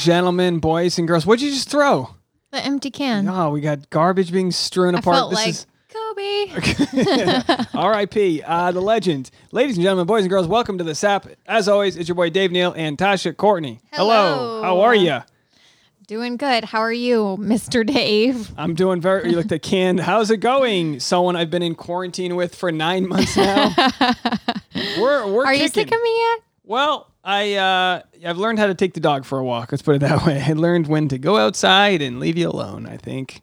gentlemen, boys and girls, what'd you just throw? The empty can. Oh, we got garbage being strewn I apart. felt this like is Kobe. R.I.P. Uh, the legend. Ladies and gentlemen, boys and girls, welcome to the SAP. As always, it's your boy Dave Neal and Tasha Courtney. Hello. How are you? Doing good. How are you, Mr. Dave? I'm doing very. You look the canned. How's it going? Someone I've been in quarantine with for nine months now. we're we're Are you kicking. sick of me yet? Well, I uh, I've learned how to take the dog for a walk. Let's put it that way. I learned when to go outside and leave you alone. I think,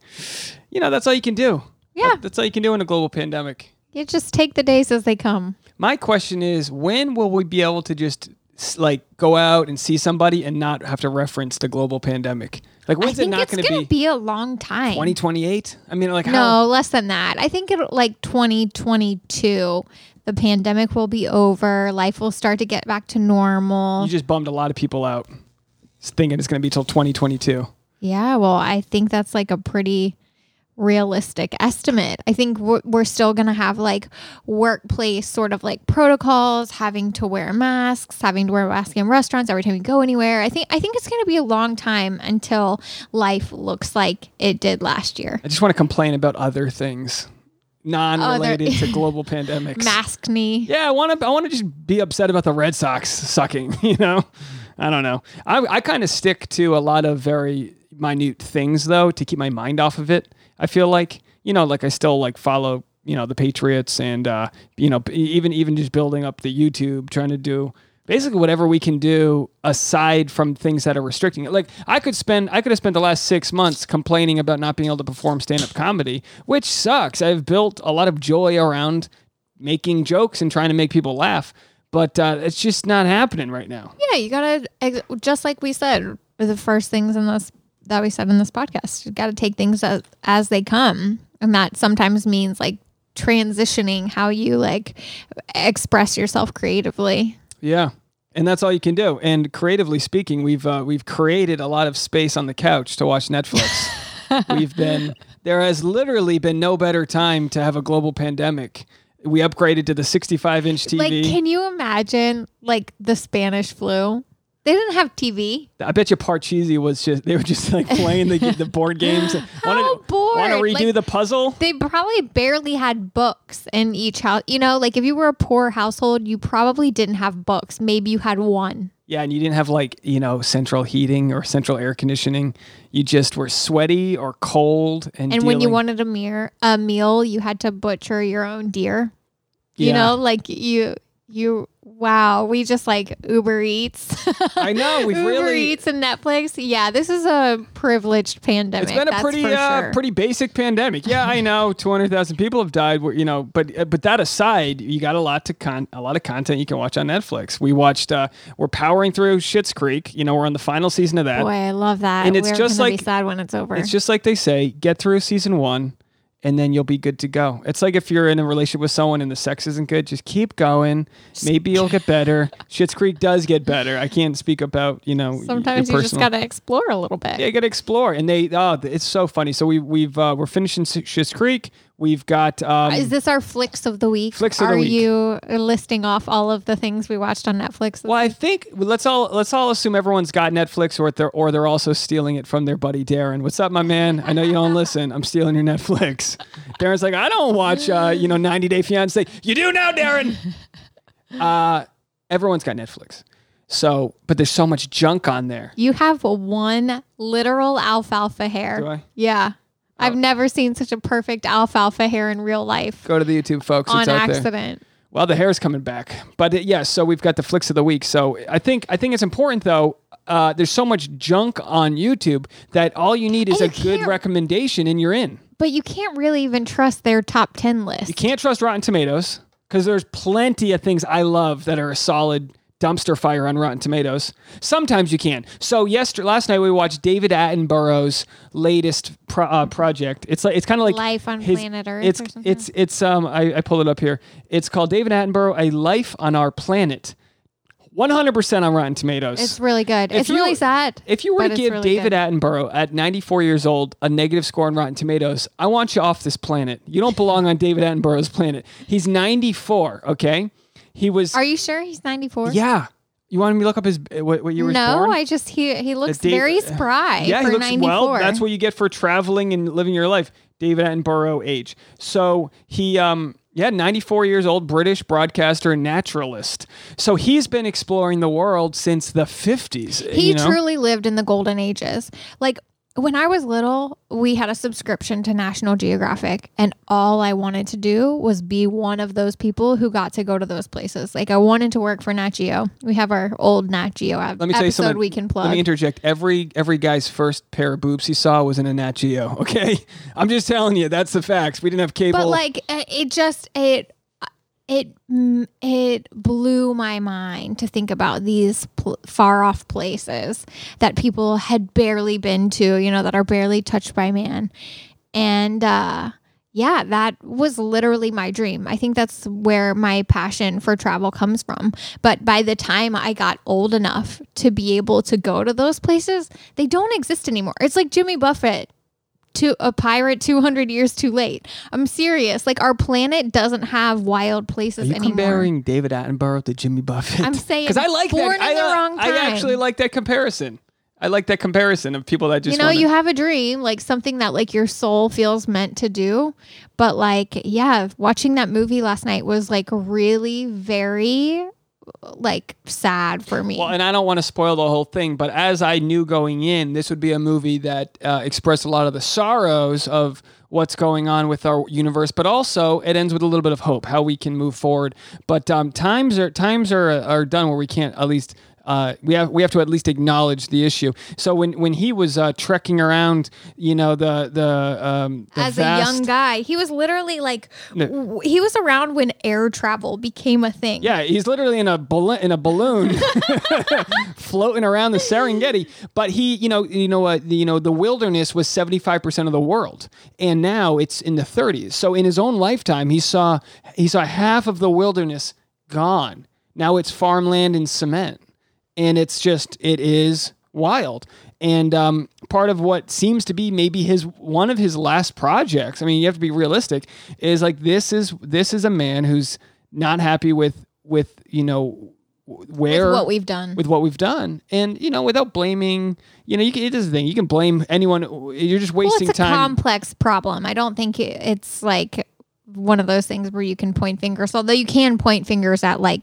you know, that's all you can do. Yeah. That- that's all you can do in a global pandemic. You just take the days as they come. My question is, when will we be able to just like go out and see somebody and not have to reference the global pandemic? Like, when's it not going to be? Be? be a long time. 2028? I mean, like, no, how? less than that. I think it like 2022. The pandemic will be over. Life will start to get back to normal. You just bummed a lot of people out, thinking it's going to be till 2022. Yeah, well, I think that's like a pretty realistic estimate. I think we're, we're still going to have like workplace sort of like protocols, having to wear masks, having to wear masks in restaurants every time you go anywhere. I think I think it's going to be a long time until life looks like it did last year. I just want to complain about other things, non-related Other- to global pandemics. Mask me. Yeah, I want to. I want to just be upset about the Red Sox sucking. You know, I don't know. I I kind of stick to a lot of very minute things though to keep my mind off of it. I feel like you know, like I still like follow you know the Patriots and uh, you know even even just building up the YouTube, trying to do basically whatever we can do aside from things that are restricting it. Like I could spend I could have spent the last 6 months complaining about not being able to perform stand-up comedy, which sucks. I've built a lot of joy around making jokes and trying to make people laugh, but uh, it's just not happening right now. Yeah, you got to just like we said, the first things in this that we said in this podcast, you got to take things as, as they come. And that sometimes means like transitioning how you like express yourself creatively. Yeah. And that's all you can do. And creatively speaking, we've uh, we've created a lot of space on the couch to watch Netflix. we've been there has literally been no better time to have a global pandemic. We upgraded to the 65 inch TV. Like, can you imagine like the Spanish flu? They didn't have TV. I bet you Parcheesi was just they were just like playing the the board games. How bored. Want to redo Like- the puzzle? They probably barely had books in each house. You know, like if you were a poor household, you probably didn't have books. Maybe you had one. Yeah, and you didn't have like, you know, central heating or central air conditioning. You just were sweaty or cold and And when you wanted a meal, a meal, you had to butcher your own deer. You know, like you, you. Wow, we just like Uber Eats. I know, we've Uber really- Eats and Netflix. Yeah, this is a privileged pandemic. It's been a pretty uh, sure. pretty basic pandemic. Yeah, I know, two hundred thousand people have died. You know, but uh, but that aside, you got a lot to con a lot of content you can watch on Netflix. We watched. uh We're powering through Schitt's Creek. You know, we're on the final season of that. Boy, I love that. And it's We're just like- sad when it's over. It's just like they say: get through season one, and then you'll be good to go. It's like if you're in a relationship with someone and the sex isn't good, just keep going. Maybe you'll get better. Schitt's Creek does get better. I can't speak about you know. Sometimes you just got to explore a little bit. Yeah, you got to explore, and they oh, it's so funny. So we we've uh, we're finishing Schitt's Creek. We've got um, Is this our flicks of the week? Flicks of the week. Are you listing off all of the things we watched on Netflix? well, I think let's all let's all assume everyone's got Netflix, or they're or they're also stealing it from their buddy Darren. What's up, my man? I know you don't listen. I'm stealing your Netflix. Darren's like, I don't watch, uh, you know, 90 Day Fiance. You do now, Darren. Uh, everyone's got Netflix. So, but there's so much junk on there. You have one literal alfalfa hair. Do I? Yeah. I've never seen such a perfect alfalfa hair in real life Go to the YouTube, folks. on it's out there. accident. Well, the hair's coming back, but uh, yes. so we've got the flicks of the week. So I think I think it's important though. Uh, there's so much junk on YouTube that all you need is a you good can't- recommendation, and you're in. But you can't really even trust their top 10 list. You can't trust Rotten Tomatoes because there's plenty of things I love that are a solid dumpster fire on Rotten Tomatoes. Sometimes you can. So yesterday, last night we watched David Attenborough's latest pro- uh, project. It's like it's kind of like Life on his- Planet Earth It's it's it's um I, I pulled it up here. It's called David Attenborough: A Life on Our Planet. 100% on Rotten Tomatoes. It's really good. If it's you- really sad. If you were to give really David good. Attenborough at 94 years old a negative score on Rotten Tomatoes, I want you off this planet. You don't belong on David Attenborough's planet. He's 94, okay? He was Are you sure he's 94? Yeah. You wanted me to look up his what, what year was no, born? I just he he looks Dave- very spry yeah, he looks 94. well. That's what you get for traveling and living your life. David Attenborough age. So he um yeah, 94 years old, British broadcaster and naturalist. So he's been exploring the world since the 50s. He you know? truly lived in the golden ages. Like when I was little, we had a subscription to National Geographic, and all I wanted to do was be one of those people who got to go to those places. Like I wanted to work for Nat Geo. We have our old Nat Geo ep- Let me tell you episode something. we can plug. Let me interject. Every every guy's first pair of boobs he saw was in a Nat Geo. Okay, I'm just telling you that's the facts. We didn't have cable. but like it just it it it blew my mind to think about these pl- far off places that people had barely been to you know that are barely touched by man. And uh yeah that was literally my dream. I think that's where my passion for travel comes from. But by the time i got old enough to be able to go to those places they don't exist anymore. It's like jimmy buffett to a pirate 200 years too late. I'm serious. Like our planet doesn't have wild Are places you anymore. comparing David Attenborough to Jimmy Buffett? I'm saying because I like born that. in I, the wrong I actually like that comparison. I like that comparison of people that just you know, wanna- you have a dream, like something that like your soul feels meant to do. But like, yeah, watching that movie last night was like really very like sad for me. Well, and I don't want to spoil the whole thing, but as I knew going in, this would be a movie that uh, expressed a lot of the sorrows of what's going on with our universe, but also it ends with a little bit of hope, how we can move forward. But um, times are times are are done where we can't at least. Uh, we have we have to at least acknowledge the issue. So when when he was uh, trekking around, you know the the, um, the as vast, a young guy, he was literally like, No. he was around when air travel became a thing. Yeah, he's literally in a balloon in a balloon floating around the Serengeti. But he, you know, you know what, you know, the wilderness was 75% of the world. And now it's in the 30s. So in his own lifetime, he saw he saw half of the wilderness gone. Now it's farmland and cement. And it's just it is wild. And um, part of what seems to be maybe his one of his last projects. I mean, you have to be realistic. Is like this is this is a man who's not happy with with you know where With what we've done. with what we've done, and you know without blaming. You know, you can, it is the thing. You can blame anyone. You're just well, wasting it's a time. complex problem. I don't think it's like one of those things where you can point fingers, although you can point fingers at like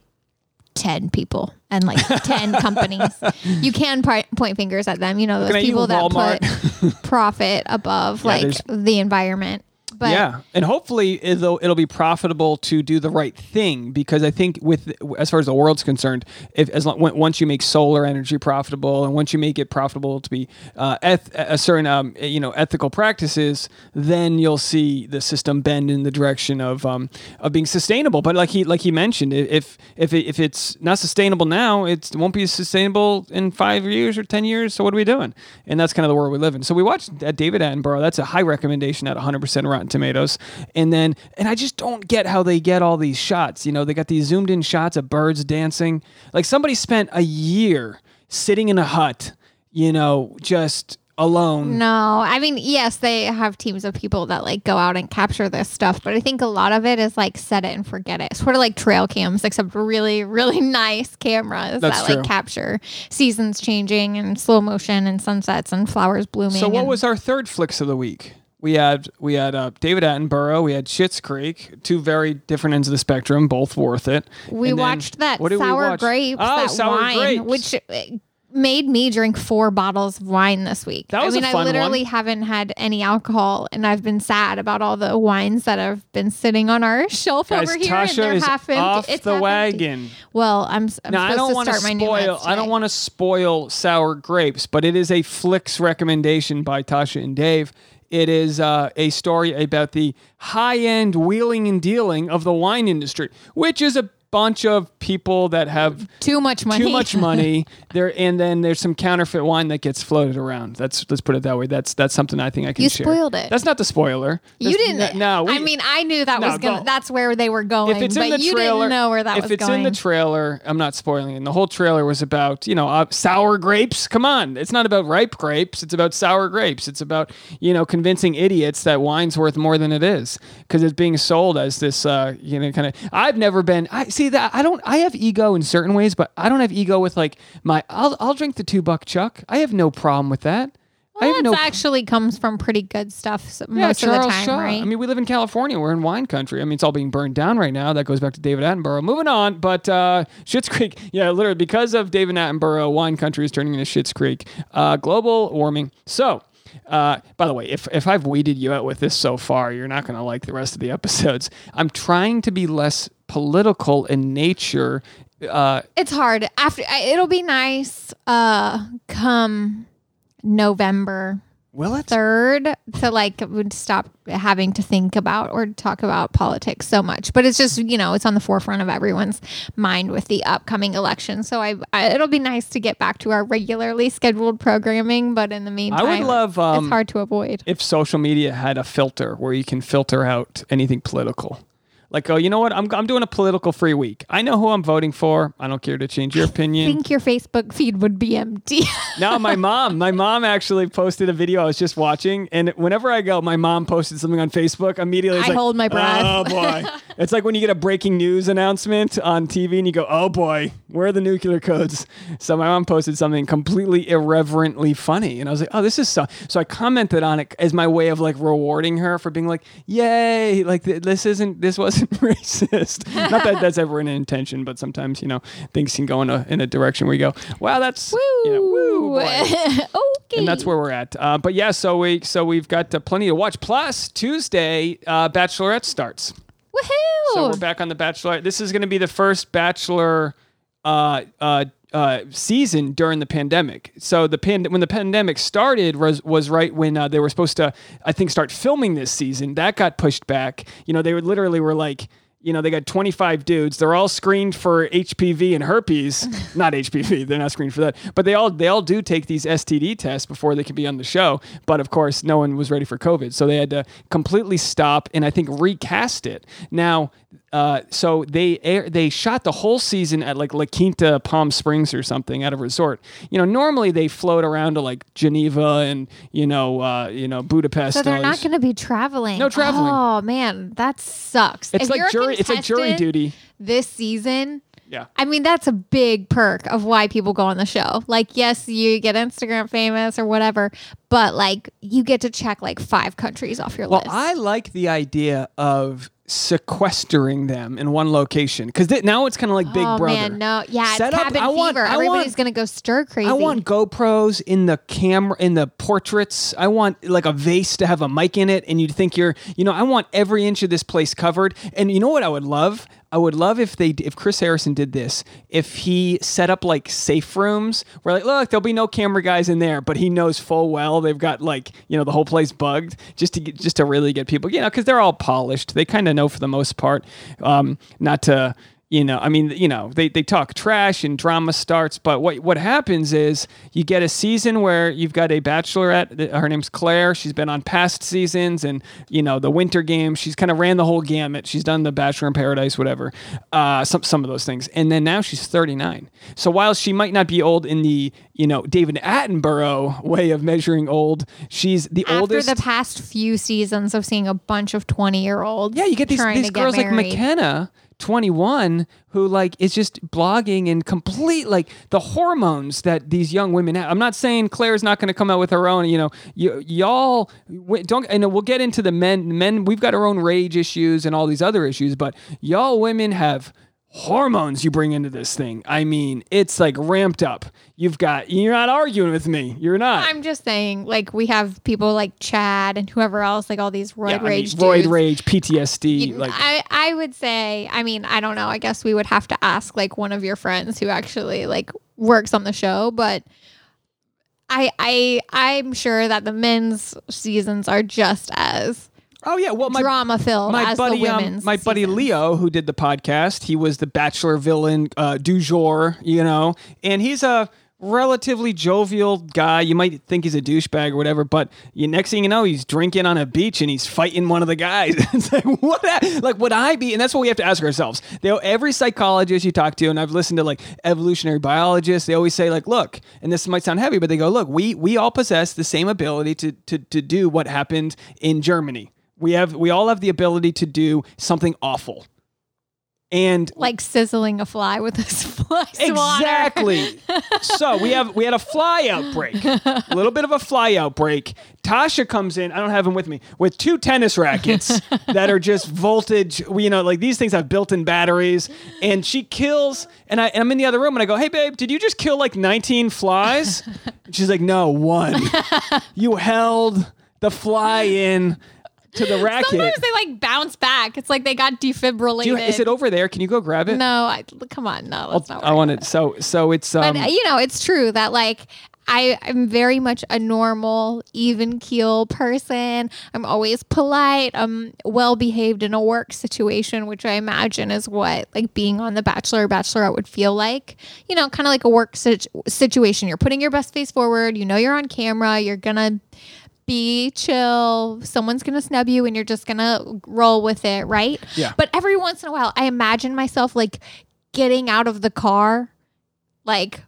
10 people and like 10 companies. You can point point fingers at them, you know, those Looking at you, people that Walmart. put profit above Yeah, like there's- the environment. But yeah, and hopefully it'll it'll be profitable to do the right thing because I think with as far as the world's concerned, if as long, once you make solar energy profitable and once you make it profitable to be uh, eth- a certain um, you know ethical practices, then you'll see the system bend in the direction of um, of being sustainable. But like he like he mentioned, if if it, if it's not sustainable now, it won't be sustainable in five years or ten years. So what are we doing? And that's kind of the world we live in. So we watched uh, David Attenborough. That's a high recommendation at 100% Rotten Tomatoes. And then and I just don't get how they get all these shots. You know, they got these zoomed in shots of birds dancing. Like somebody spent a year sitting in a hut. You know, just alone. no, I mean, yes, they have teams of people that like go out and capture this stuff, but I think a lot of it is like set it and forget it. Sort of like trail cams, except really, really nice cameras That's that true. like capture seasons changing and slow motion and sunsets and flowers blooming. So what and- was our third flicks of the week? We had we had uh, David Attenborough. We had Schitt's Creek. Two very different ends of the spectrum, both worth it. We And then- watched that did we sour watch? grapes, Oh, that sour wine, grapes. which uh, made me drink four bottles of wine this week. That was I a mean, fun I literally one. haven't had any alcohol, and I've been sad about all the wines that have been sitting on our shelf Guys, over here, and Tasha they're is half empty. off It's the empty. wagon. Well, I'm, I'm Now I supposed don't to want to start my new spoil. I don't want to spoil sour grapes, but it is a flicks recommendation by Tasha and Dave. It is uh, a story about the high end wheeling and dealing of the wine industry, which is a bunch of people that have too much money. too much money there and then there's some counterfeit wine that gets floated around that's let's put it that way that's that's something i think i can You share spoiled it. that's not the spoiler You didn't. no we- I mean, I knew that No, was gonna. go- That's where they were going. if it's but in the you trailer didn't know where that if was it's going. in the trailer i'm not spoiling it the whole trailer was about you know uh, sour grapes come on it's not about ripe grapes it's about sour grapes it's about you know convincing idiots that wine's worth more than it is because it's being sold as this uh you know kind of i've never been i see see that I don't. I have ego in certain ways, but I don't have ego with like my. I'll I'll drink the two buck chuck. I have no problem with that. I Well, have that no. actually comes from pretty good stuff s- yeah, most of the Charles time, Shaw. right? I mean, we live in California. We're in wine country. I mean, it's all being burned down right now. That goes back to David Attenborough. Moving on, but uh, Schitt's Creek. Yeah, literally because of David Attenborough, wine country is turning into Schitt's Creek. Uh, global warming. So. Uh, by the way, if, if I've weeded you out with this so far, you're not going to like the rest of the episodes. I'm trying to be less political in nature. Uh, it's hard. After it'll be nice. Uh, come November will it? third to like would stop having to think about or talk about politics so much. But it's just you know it's on the forefront of everyone's mind with the upcoming election. So I, I it'll be nice to get back to our regularly scheduled programming. But in the meantime, I would love, um, it's hard to avoid. if social media had a filter where you can filter out anything political. Like, oh, you know what? I'm, I'm doing a political free week. I know who I'm voting for. I don't care to change your opinion. I think your Facebook feed would be empty. now, my mom, my mom actually posted a video I was just watching, and whenever I go, my mom posted something on Facebook. Immediately, I like, hold my breath. Oh boy! it's like when you get a breaking news announcement on TV, and you go, "Oh boy, where are the nuclear codes?" So my mom posted something completely irreverently funny, and I was like, "Oh, this is so." So I commented on it as my way of like rewarding her for being like, "Yay! Like th- this isn't this wasn't racist." Not that that's ever an intention, but sometimes you know things can go in a in a direction where you go, "Wow, that's you know, woo, boy." okay. and that's where we're at. Uh, but yeah, so we so we've got uh, plenty to watch. Plus Tuesday, uh, Bachelorette starts. Woohoo! So we're back on the Bachelorette. This is going to be the first Bachelor uh, uh, uh, season during the pandemic. So the pand- when the pandemic started was was right when uh, they were supposed to, I think, start filming this season. That got pushed back. You know, they were literally were like. You know, they got 25 dudes. They're all screened for HPV and herpes. not HPV. They're not screened for that. But they all they all do take these STD tests before they can be on the show. But of course, no one was ready for COVID, so they had to completely stop and I think recast it. Now, uh, so they air, they shot the whole season at like La Quinta, Palm Springs or something at a resort. You know, normally they float around to like Geneva and you know uh, you know Budapest. So they're not going to be traveling. No traveling. Oh man, that sucks. It's If like jury. It's like jury duty. This season. Yeah. I mean, that's a big perk of why people go on the show. Like, yes, you get Instagram famous or whatever, but like you get to check like five countries off your Well, list. I like the idea of sequestering them in one location because now it's kind of like Big oh Brother. man, no, yeah, it's up- cabin I want- fever. I Everybody's want- gonna go stir crazy. I want GoPros in the camera in the portraits. I want like a vase to have a mic in it, and you'd think you're, you know, I want every inch of this place covered. And you know what I would love? I would love if they if Chris Harrison did this. If he set up like safe rooms where like, look, there'll be no camera guys in there, but he knows full well they've got like you know the whole place bugged just to get just to really get people, you know, because they're all polished. They kind of know for the most part, um, not to you know i mean you know they, they talk trash and drama starts but what what happens is you get a season where you've got a bachelorette her name's claire she's been on past seasons and you know the winter games she's kind of ran the whole gamut she's done the bachelor in paradise whatever uh, some, some of those things and then now she's 39 so while she might not be old in the you know david attenborough way of measuring old she's the oldest. After oldest the past few seasons of seeing a bunch of twenty year olds, yeah, you get these these get girls like. McKenna, 21, who like is just blogging and complete like the hormones that these young women have. I'm not saying Claire's not going to come out with her own. You know, y- y'all don't. And we'll get into the men. Men, we've got our own rage issues and all these other issues, but y'all women have hormones you bring into this thing. I mean, it's like ramped up. You've got. You're not arguing with me. You're not. I'm just saying, like we have people like Chad and whoever else, like all these roid Yeah, I mean, rage roid rage, PTSD, like I, I would say, I mean, I don't know. I guess we would have to ask like one of your friends who actually like works on the show, but I I I'm sure that the men's seasons are just as oh yeah. Well, my drama filled my as buddy, the um, my buddy seasons. Leo, who did the podcast, he was the Bachelor villain uh, du jour, you know, and he's a relatively jovial guy. You might think he's a douchebag or whatever, but you, next thing you know, he's drinking on a beach and he's fighting one of the guys. it's like what? Like would I be? And that's what we have to ask ourselves. They, every psychologist you talk to, and I've listened to like evolutionary biologists, they always say like, look, and this might sound heavy, but they go, look, we we all possess the same ability to to to do what happened in Germany. We have we all have the ability to do something awful. and Like sizzling a fly with a fly. Exactly. so we have we had a fly outbreak, a little bit of a fly outbreak. Tasha comes in. I don't have him with me with two tennis rackets that are just voltage. You know, like these things have built-in batteries, and she kills. And, I, and I'm in the other room, and I go, "Hey, babe, did you just kill like 19 flies?" And she's like, "No, one. you held the fly in." To the racket. Sometimes they like bounce back. It's like they got defibrillated. You- is it over there? Can you go grab it? No, I, come on, no, that's not. I want it. So so it's um. But you know, it's true that like I am very much a normal, even keel person. I'm always polite. I'm well behaved in a work situation, which I imagine is what like being on The Bachelor or Bachelorette would feel like. You know, kind of like a work situ- situation. You're putting your best face forward. You know, you're on camera. You're gonna be chill. Someone's gonna snub you, and you're just gonna roll with it, right? Yeah. But every once in a while, I imagine myself like getting out of the car, like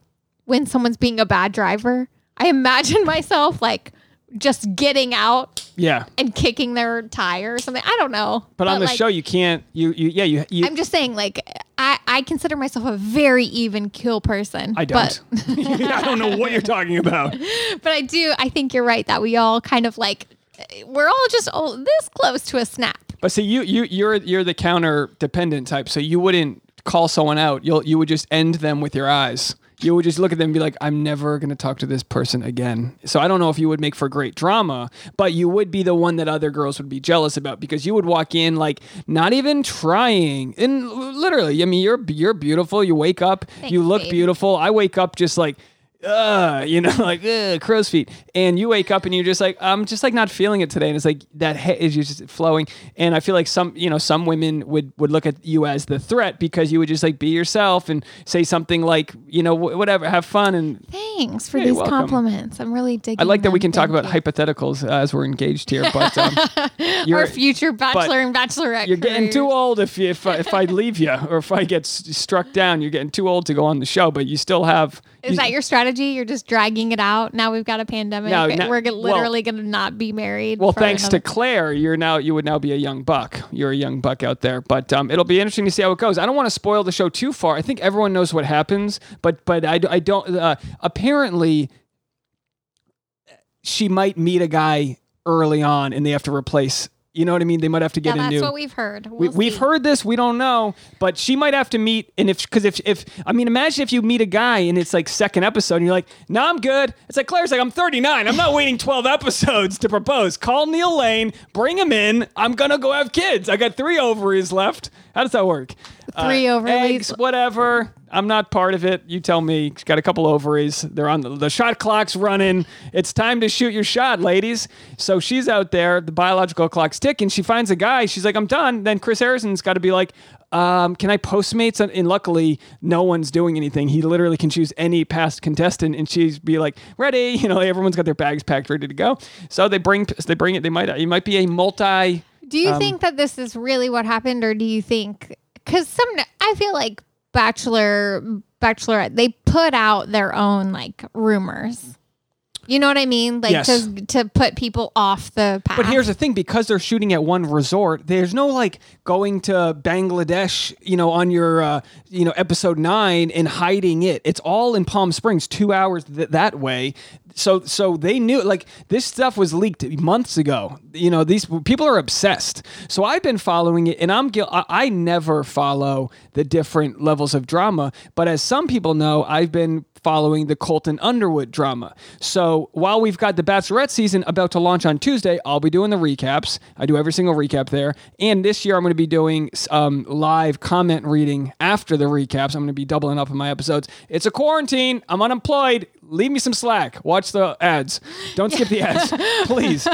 when someone's being a bad driver. I imagine myself like just getting out yeah. and kicking their tire or something. I don't know. But on the like, show, you can't. You you yeah you you. I'm just saying, like, I, I consider myself a very even kill person. I don't. But, I don't know what you're talking about. but I do. I think you're right that we all kind of like, we're all just all this close to a snap. But see, you you you're you're the counter dependent type, so you wouldn't call someone out. You'll you would just end them with your eyes. You would just look at them and be like, I'm never going to talk to this person again. So I don't know if you would make for great drama, but you would be the one that other girls would be jealous about because you would walk in like not even trying. And literally, I mean, you're you're beautiful. You wake up, you look babe. beautiful. I wake up just like uh, you know, like uh, crow's feet, and you wake up and you're just like, I'm just like not feeling it today, and it's like that he- is just flowing, and I feel like some, you know, some women would would look at you as the threat because you would just like be yourself and say something like, you know, wh- whatever, have fun, and Thanks for You're these welcome. compliments. I'm really digging. I like that we them. can talk Thank about you. hypotheticals as we're engaged here, but um, Our future bachelor and bachelorette. you're getting too old if you, if I, if I leave you or if I get s- struck down, you're getting too old to go on the show, but you still have. Is you- that your strategy? You're just dragging it out. Now we've got a pandemic. No, no- We're g- well- literally going to not be married. Well, thanks another- to Claire, you're now you would now be a young buck. You're a young buck out there, but um, it'll be interesting to see how it goes. I don't want to spoil the show too far. I think everyone knows what happens, but but I, I don't. Uh, apparently, she might meet a guy early on, and they have to replace. You know what I mean? They might have to Yeah, get a new that's what we've heard. We, We'll we've heard this. We don't know, but she might have to meet. And if because if if I mean, imagine if you meet a guy and it's like second episode, and you're like, "No, I'm good." It's like Claire's like, "I'm 39. I'm not waiting 12 episodes to propose. Call Neil Lane, bring him in. I'm gonna go have kids. I got three ovaries left. How does that work? Three Uh, ovaries. eggs, whatever. I'm not part of it. You tell me. She's got a couple ovaries. They're on the, the shot clock's running. It's time to shoot your shot, ladies. So she's out there. The biological clock's ticking. She finds a guy. She's like, I'm done. Then Chris Harrison's got to be like, um, can I Postmates? And, and luckily, no one's doing anything. He literally can choose any past contestant, and she's be like, ready. You know, everyone's got their bags packed, ready to go. So they bring they bring it. They might it might be a multi. Do you think that this is really what happened, or do you think because some I feel like Bachelor Bachelorette they put out their own like rumors. You know what I mean? Like Yes. to to put people off the path. But here's the thing: because they're shooting at one resort, there's no like going to Bangladesh, you know, on your, uh, you know, episode nine and hiding it. It's all in Palm Springs, two hours th- that way. So, so they knew like this stuff was leaked months ago. You know, these people are obsessed. So I've been following it, and I'm I never follow the different levels of drama. But as some people know, I've been following the Colton Underwood drama. So while we've got the Bachelorette season about to launch on Tuesday, I'll be doing the recaps. I do every single recap there. And this year, I'm going to be doing um, live comment reading after the recaps. I'm going to be doubling up on my episodes. It's a quarantine. I'm unemployed. Leave me some slack. Watch the ads. Don't skip the ads, please.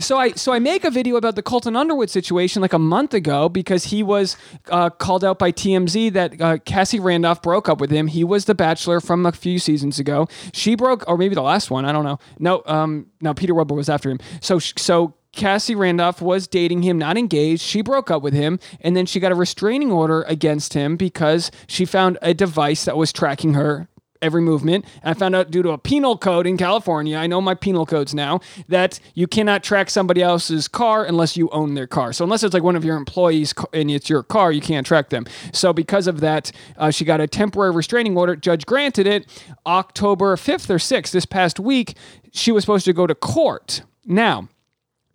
So I so I make a video about the Colton Underwood situation like a month ago because he was uh, called out by TMZ that uh, Cassie Randolph broke up with him. He was the Bachelor from a few seasons ago. She broke, or maybe the last one. I don't know. No, um, no, Peter Weber was after him. So so. Cassie Randolph was dating him, not engaged. She broke up with him, and then she got a restraining order against him because she found a device that was tracking her every movement. And I found out due to a penal code in California, I know my penal codes now, that you cannot track somebody else's car unless you own their car. So unless it's like one of your employees and it's your car, you can't track them. So because of that, uh, she got a temporary restraining order. Judge granted it October 5th or 6th this past week. She was supposed to go to court. Now,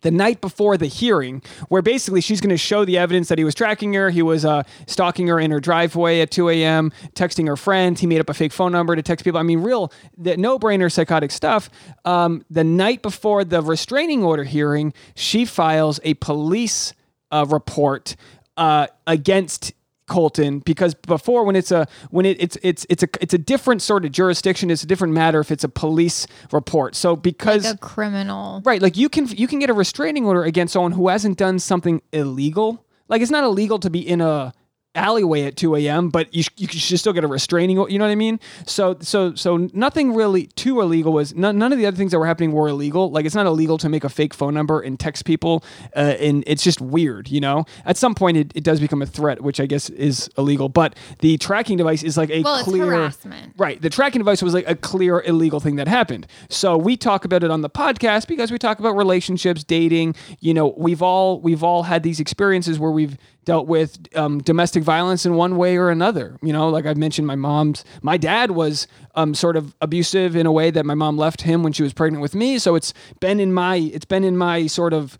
the night before the hearing, where basically she's going to show the evidence that he was tracking her. He was uh, stalking her in her driveway at 2 a.m., texting her friends. He made up a fake phone number to text people. I mean, real no brainer psychotic stuff. Um, the night before the restraining order hearing, she files a police uh, report uh, against Colton because before when it's a when it, it's it's it's a it's a different sort of jurisdiction. It's a different matter if it's a police report. So because Like a criminal. Right, like you can you can get a restraining order against someone who hasn't done something illegal. Like it's not illegal to be in a alleyway at 2 a.m., but you, sh- you should still get a restraining. You know what I mean? So so so nothing really too illegal was none, none of the other things that were happening were illegal. Like it's not illegal to make a fake phone number and text people, uh, and it's just weird. You know, at some point it, it does become a threat, which I guess is illegal. But the tracking device is like a Well, it's clear harassment. Right. The tracking device was like a clear illegal thing that happened. So we talk about it on the podcast because we talk about relationships, dating. You know, we've all we've all had these experiences where we've dealt with um, domestic violence in one way or another. You know, like I've mentioned, my mom's, my dad was um, sort of abusive in a way that my mom left him when she was pregnant with me. So it's been in my, it's been in my sort of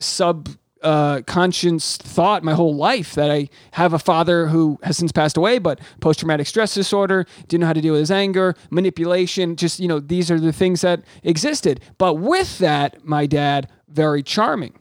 sub uh, conscious thought my whole life that I have a father who has since passed away, but post traumatic stress disorder, didn't know how to deal with his anger, manipulation, just, you know, these are the things that existed. But with that, my dad, very charming,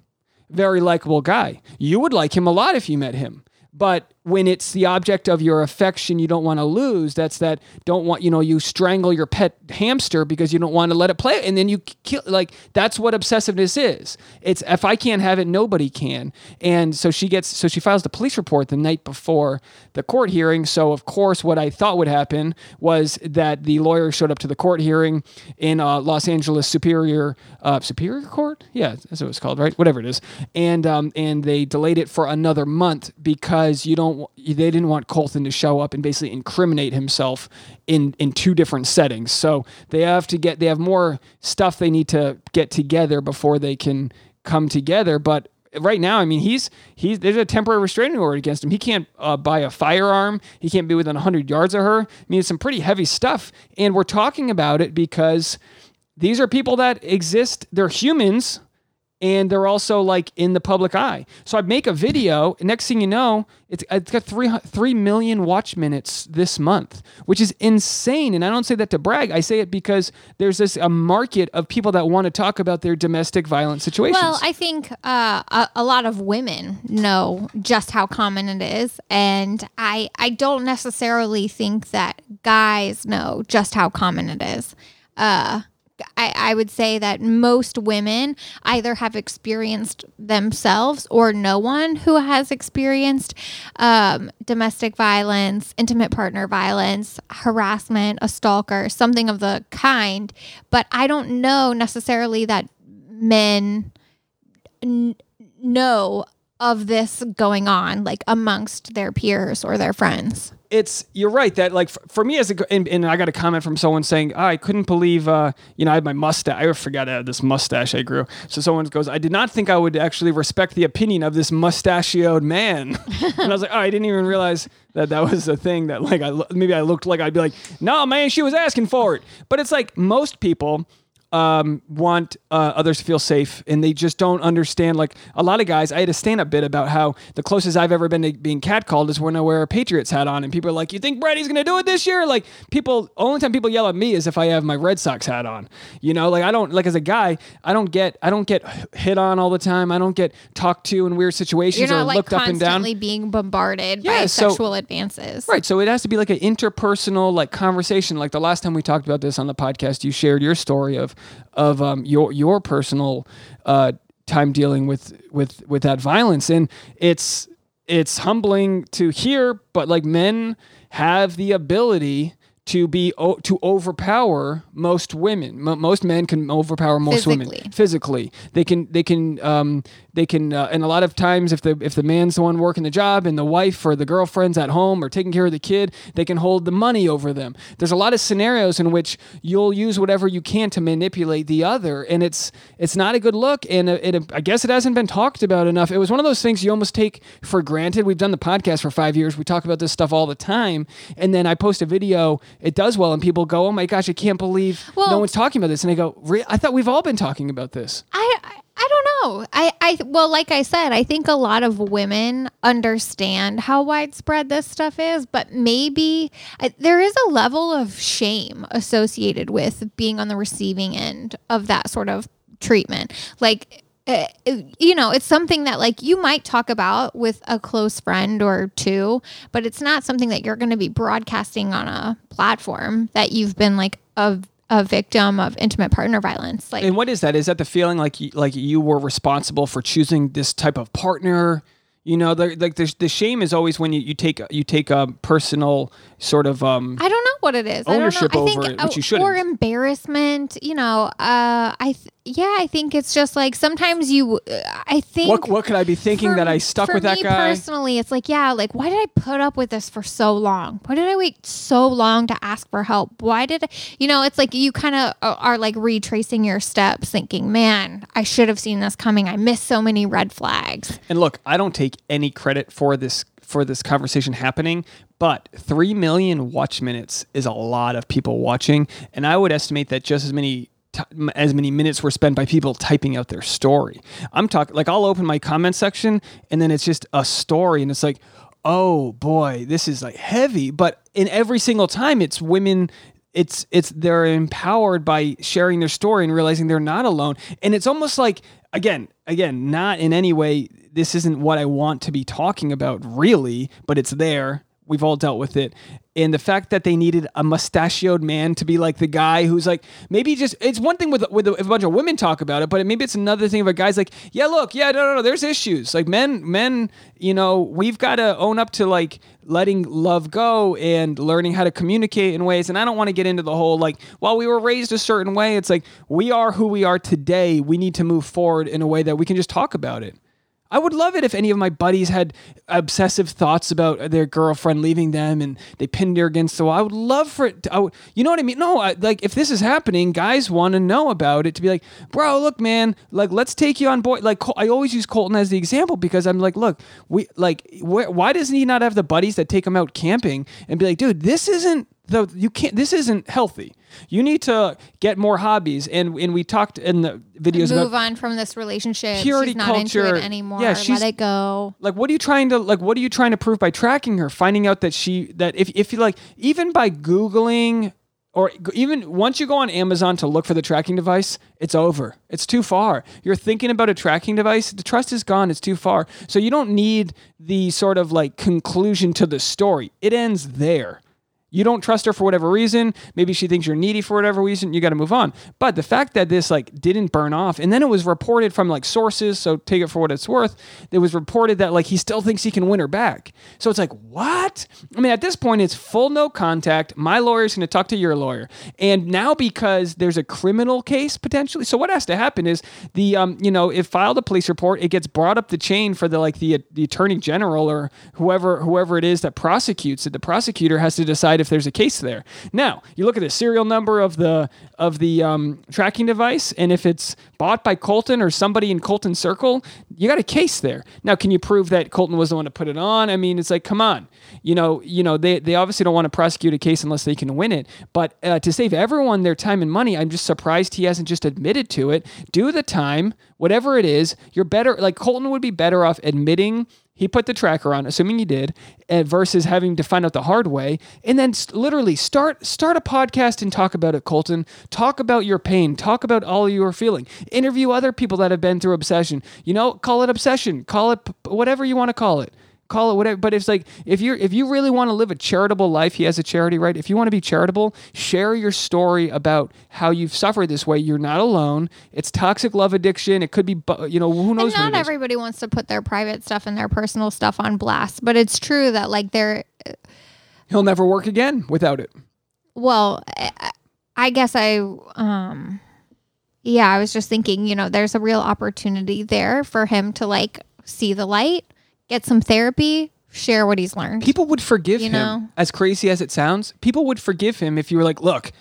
very likable guy. You would like him a lot if you met him. But when it's the object of your affection you don't want to lose, that's that don't want, you know, you strangle your pet hamster because you don't want to let it play. And then you kill, like, that's what obsessiveness is. It's if I can't have it, nobody can. And so she gets, so she files the police report the night before the court hearing. So, of course, what I thought would happen was that the lawyer showed up to the court hearing in uh, Los Angeles Superior, uh, Superior Court? Yeah, that's what it's called, right? Whatever it is. And, um, and they delayed it for another month because you don't, they didn't want Colton to show up and basically incriminate himself in in two different settings. So they have to get they have more stuff they need to get together before they can come together. But right now, I mean, he's he's there's a temporary restraining order against him. He can't uh, buy a firearm. He can't be within 100 yards of her. I mean, it's some pretty heavy stuff. And we're talking about it because these are people that exist. They're humans and they're also like in the public eye. So I make a video, and next thing you know, it's it's got three three million watch minutes this month, which is insane. And I don't say that to brag. I say it because there's this a market of people that want to talk about their domestic violence situations. Well, I think uh, a, a lot of women know just how common it is, and I I don't necessarily think that guys know just how common it is. Uh, I, I would say that most women either have experienced themselves or no one who has experienced um, domestic violence, intimate partner violence, harassment, a stalker, something of the kind. But I don't know necessarily that men n- know of this going on like amongst their peers or their friends. it's you're right that like for, for me as a and, and I got a comment from someone saying oh, I couldn't believe uh you know I had my mustache I forgot I had this mustache I grew. So someone goes I did not think I would actually respect the opinion of this mustachioed man. And I was like oh I didn't even realize that that was a thing that like I maybe I looked like I'd be like no man she was asking for it. But it's like most people um, want uh, others to feel safe, and they just don't understand. Like a lot of guys, I had a stand-up bit about how the closest I've ever been to being catcalled is when I wear a Patriots hat on, and people are like, "You think Brady's gonna do it this year?" Like people, only time people yell at me is if I have my Red Sox hat on. You know, like I don't like as a guy, I don't get, I don't get hit on all the time. I don't get talked to in weird situations or like looked up and down. constantly being bombarded Yeah, by so- sexual advances. Right. So it has to be like an interpersonal like conversation. Like the last time we talked about this on the podcast, you shared your story of of um, your your personal uh, time dealing with with with that violence, and it's it's humbling to hear. But like men have the ability to be o- to overpower most women. Mo most men can overpower most women Physically. physically. They can they can um, they can uh, and a lot of times if the if the man's the one working the job and the wife or the girlfriend's at home or taking care of the kid, they can hold the money over them. There's a lot of scenarios in which you'll use whatever you can to manipulate the other, and it's it's not a good look. And it, it, I guess it hasn't been talked about enough. It was one of those things you almost take for granted. We've done the podcast for five years. We talk about this stuff all the time, and then I post a video. It does well, and people go, "Oh my gosh, I can't believe no one's talking about this." And I go, "Re- "I thought we've all been talking about this." I, I I don't know. I I well, like I said, I think a lot of women understand how widespread this stuff is, but maybe I, there is a level of shame associated with being on the receiving end of that sort of treatment. Like uh, you know, it's something that like you might talk about with a close friend or two, but it's not something that you're going to be broadcasting on a platform that you've been like a a victim of intimate partner violence. Like And what is that? Is that the feeling like you, like you were responsible for choosing this type of partner? You know, the, like the, the shame is always when you, you take you take a personal sort of um, I don't know what it is. Ownership I don't know. I over think, it, which you uh, shouldn't. Or embarrassment. You know, uh, I th- yeah, I think it's just like sometimes you. Uh, I think what what could I be thinking for- that I stuck with that me guy? Personally, it's like, yeah, like why did I put up with this for so long? Why did I wait so long to ask for help? Why did I, you know? It's like you kind of are like retracing your steps, thinking, man, I should have seen this coming. I missed so many red flags. And look, I don't take any credit for this for this conversation happening, but 3 million watch minutes is a lot of people watching, and I would estimate that just as many as many minutes were spent by people typing out their story. I'm talking like I'll open my comment section and then it's just a story and it's like, "Oh boy, this is like heavy," but in every single time it's women it's it's they're empowered by sharing their story and realizing they're not alone and it's almost like again again not in any way this isn't what i want to be talking about really but it's there we've all dealt with it. And the fact that they needed a mustachioed man to be like the guy who's like maybe just it's one thing with with a bunch of women talk about it but maybe it's another thing if a guy's like yeah look yeah no no no there's issues. Like men men you know we've got to own up to like letting love go and learning how to communicate in ways. And I don't want to get into the whole like while we were raised a certain way it's like we are who we are today. We need to move forward in a way that we can just talk about it I would love it if any of my buddies had obsessive thoughts about their girlfriend leaving them and they pinned her against the wall. I would love for it. To, I would, you know what I mean? No, I, like if this is happening, guys want to know about it to be like, bro, look, man, like let's take you on board. Like Col- I always use Colton as the example because I'm like, look, we like, wh- why doesn't he not have the buddies that take him out camping and be like, dude, this isn't the you can't this isn't healthy. You need to get more hobbies. And and we talked in the videos Move on from this relationship. Purity she's not into culture. it anymore. Yeah, she's- Let it go. like what are you trying to like what are you trying to prove by tracking her? Finding out that she that if, if you like even by googling or even once you go on amazon to look for the tracking device it's over. It's too far. You're thinking about a tracking device. The trust is gone. It's too far. So you don't need the sort of like conclusion to the story. It ends there you don't trust her for whatever reason. Maybe she thinks you're needy for whatever reason. You got to move on. But the fact that this like didn't burn off, and then it was reported from like sources, so take it for what it's worth. It was reported that like he still thinks he can win her back. So it's like what? I mean, at this point, it's full no contact. My lawyer's going to talk to your lawyer, and now because there's a criminal case potentially. So what has to happen is the um you know if filed a police report, it gets brought up the chain for the like the the attorney general or whoever whoever it is that prosecutes it. The prosecutor has to decide if there's a case there. Now you look at the serial number of the of the um, tracking device, and if it's bought by Colton or somebody in Colton's circle, you got a case there. Now, can you prove that Colton was the one to put it on? I mean, it's like, come on, you know, you know, they they obviously don't want to prosecute a case unless they can win it. But uh, to save everyone their time and money, I'm just surprised he hasn't just admitted to it. Do the time, whatever it is. You're better. Like Colton would be better off admitting he put the tracker on, assuming he did, versus having to find out the hard way, and then literally start start a podcast and talk about it, Colton. Talk about your pain. Talk about all you are feeling. Interview other people that have been through obsession. You know, call it obsession. Call it whatever you want to call it. Call it whatever. But it's like if you're if you really want to live a charitable life, he has a charity, right? If you want to be charitable, share your story about how you've suffered this way. You're not alone. It's toxic love addiction. It could be, you know, who knows And not everybody wants to put their private stuff and their personal stuff on blast, but it's true that like they're He'll never work again without it. well, I, I guess I um yeah, I was just thinking, you know, there's a real opportunity there for him to like see the light, get some therapy, share what he's learned. People would forgive You him, know? as crazy as it sounds. People would forgive him if you were like, look,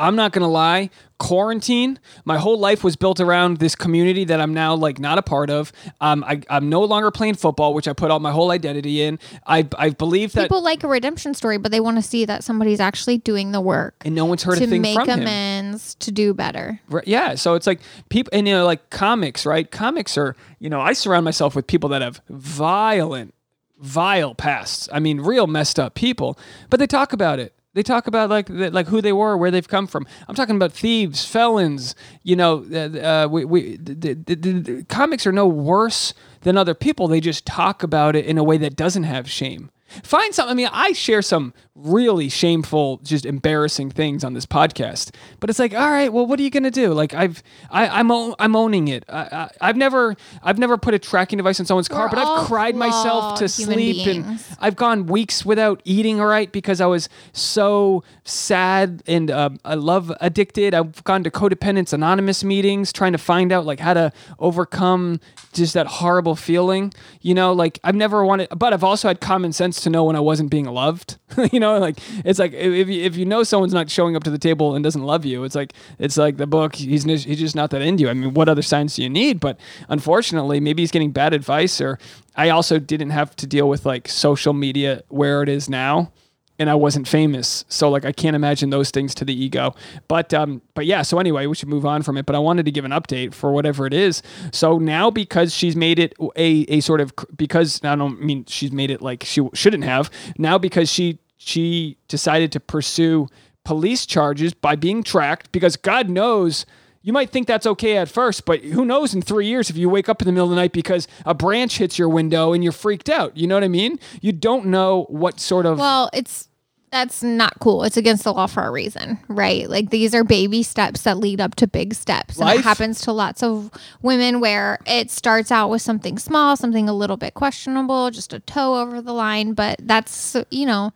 I'm not gonna lie. Quarantine, my whole life was built around this community that I'm now like not a part of. Um, I, I'm no longer playing football, which I put all my whole identity in. I, I believe that, People like a redemption story, but they want to see that somebody's actually doing the work and no one's heard to a thing make from him. amends to do better. Right, Yeah, so it's like people, and you know, like comics, right? Comics are, you know, I surround myself with people that have violent, vile pasts. I mean, real messed up people, but they talk about it. They talk about like the, like who they were, where they've come from. I'm talking about thieves, felons. You know, uh, uh, we, we the, the, the, comics are no worse than other people. They just talk about it in a way that doesn't have shame. Find something. I mean, I share some really shameful, just embarrassing things on this podcast. But it's like, all right, well, what are you gonna do? Like, I've, I, I'm, own, I'm owning it. I, I, I've never, I've never put a tracking device in someone's car, We're but I've cried myself to sleep, and. I've gone weeks without eating. All right, because I was so sad and uh, I love addicted. I've gone to codependence anonymous meetings trying to find out like how to overcome just that horrible feeling. You know, like I've never wanted, but I've also had common sense to know when I wasn't being loved. you know, like it's like if if you, know someone's not showing up to the table and doesn't love you, it's like it's like the book. He's he's just not that into you. I mean, what other signs do you need? But unfortunately, maybe he's getting bad advice, or I also didn't have to deal with like social media where it is now and I wasn't famous. So like I can't imagine those things to the ego. But um but yeah, so anyway, we should move on from it, but I wanted to give an update for whatever it is. So now because she's made it a a sort of because I don't mean she's made it like she shouldn't have. Now because she she decided to pursue police charges by being tracked because God knows you might think that's okay at first, but who knows in three years if you wake up in the middle of the night because a branch hits your window and you're freaked out. You know what I mean? You don't know what sort of Well, it's that's not cool. It's against the law for a reason, right? Like these are baby steps that lead up to big steps. And Life- it happens to lots of women where it starts out with something small, something a little bit questionable, just a toe over the line, but that's, you know,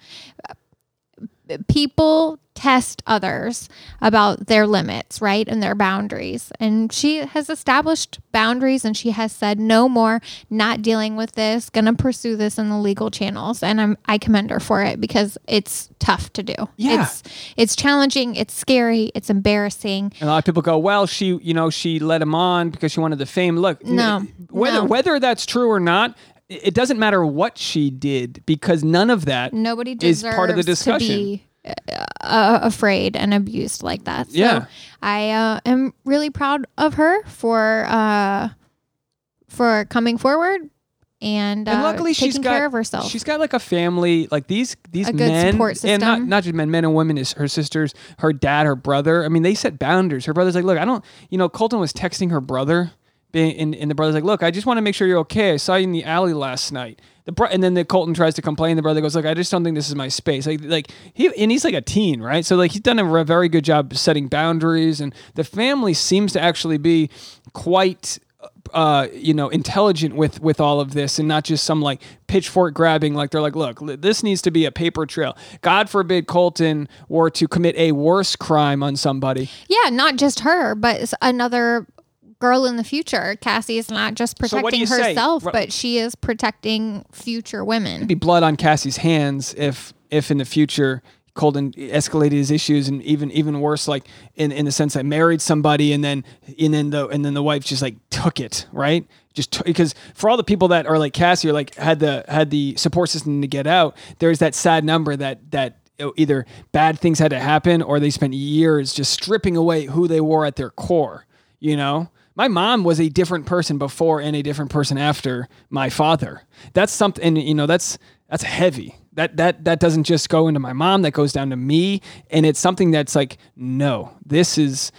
people test others about their limits, right? And their boundaries. And she has established boundaries and she has said no more, not dealing with this, going to pursue this in the legal channels. And I'm I commend her for it because it's tough to do. Yeah. It's it's challenging, it's scary, it's embarrassing. And a lot of people go, well, she, you know, she let him on because she wanted the fame. Look, n- No, whether no. whether that's true or not, i- it doesn't matter what she did because none of that Nobody is part of the to discussion. be uh, afraid and abused like that. So Yeah. I uh, am really proud of her for uh, for coming forward and, uh, and luckily taking she's got care of herself. She's got like a family, like these these A men, and not not just men, men and women. Is her sisters, her dad, her brother. I mean, they set boundaries. Her brother's like, look, I don't. You know, Colton was texting her brother, and, and the brother's like, look, I just want to make sure you're okay. I saw you in the alley last night. The bro- and then the Colton tries to complain. The brother goes, look, I just don't think this is my space. Like like he and he's like a teen, right? So like he's done a very good job setting boundaries, and the family seems to actually be quite uh, you know, intelligent with with all of this, and not just some like pitchfork grabbing. Like they're like, look, this needs to be a paper trail. God forbid Colton were to commit a worse crime on somebody. yeah, not just her, but another girl in the future. Cassie is not just So protecting say? herself, Ru- but she is protecting future women. It'd Be blood on Cassie's hands if if in the future Colton escalated his issues and even even worse, like in, in the sense that married somebody and then and then the and then the wife just like took it right. Just t- because for all the people that are like Cassie, or like had the had the support system to get out, there's that sad number that that either bad things had to happen or they spent years just stripping away who they were at their core. You know, my mom was a different person before and a different person after my father. That's something, you know, that's that's heavy. That that that doesn't just go into my mom. That goes down to me, and it's something that's like, no, this is,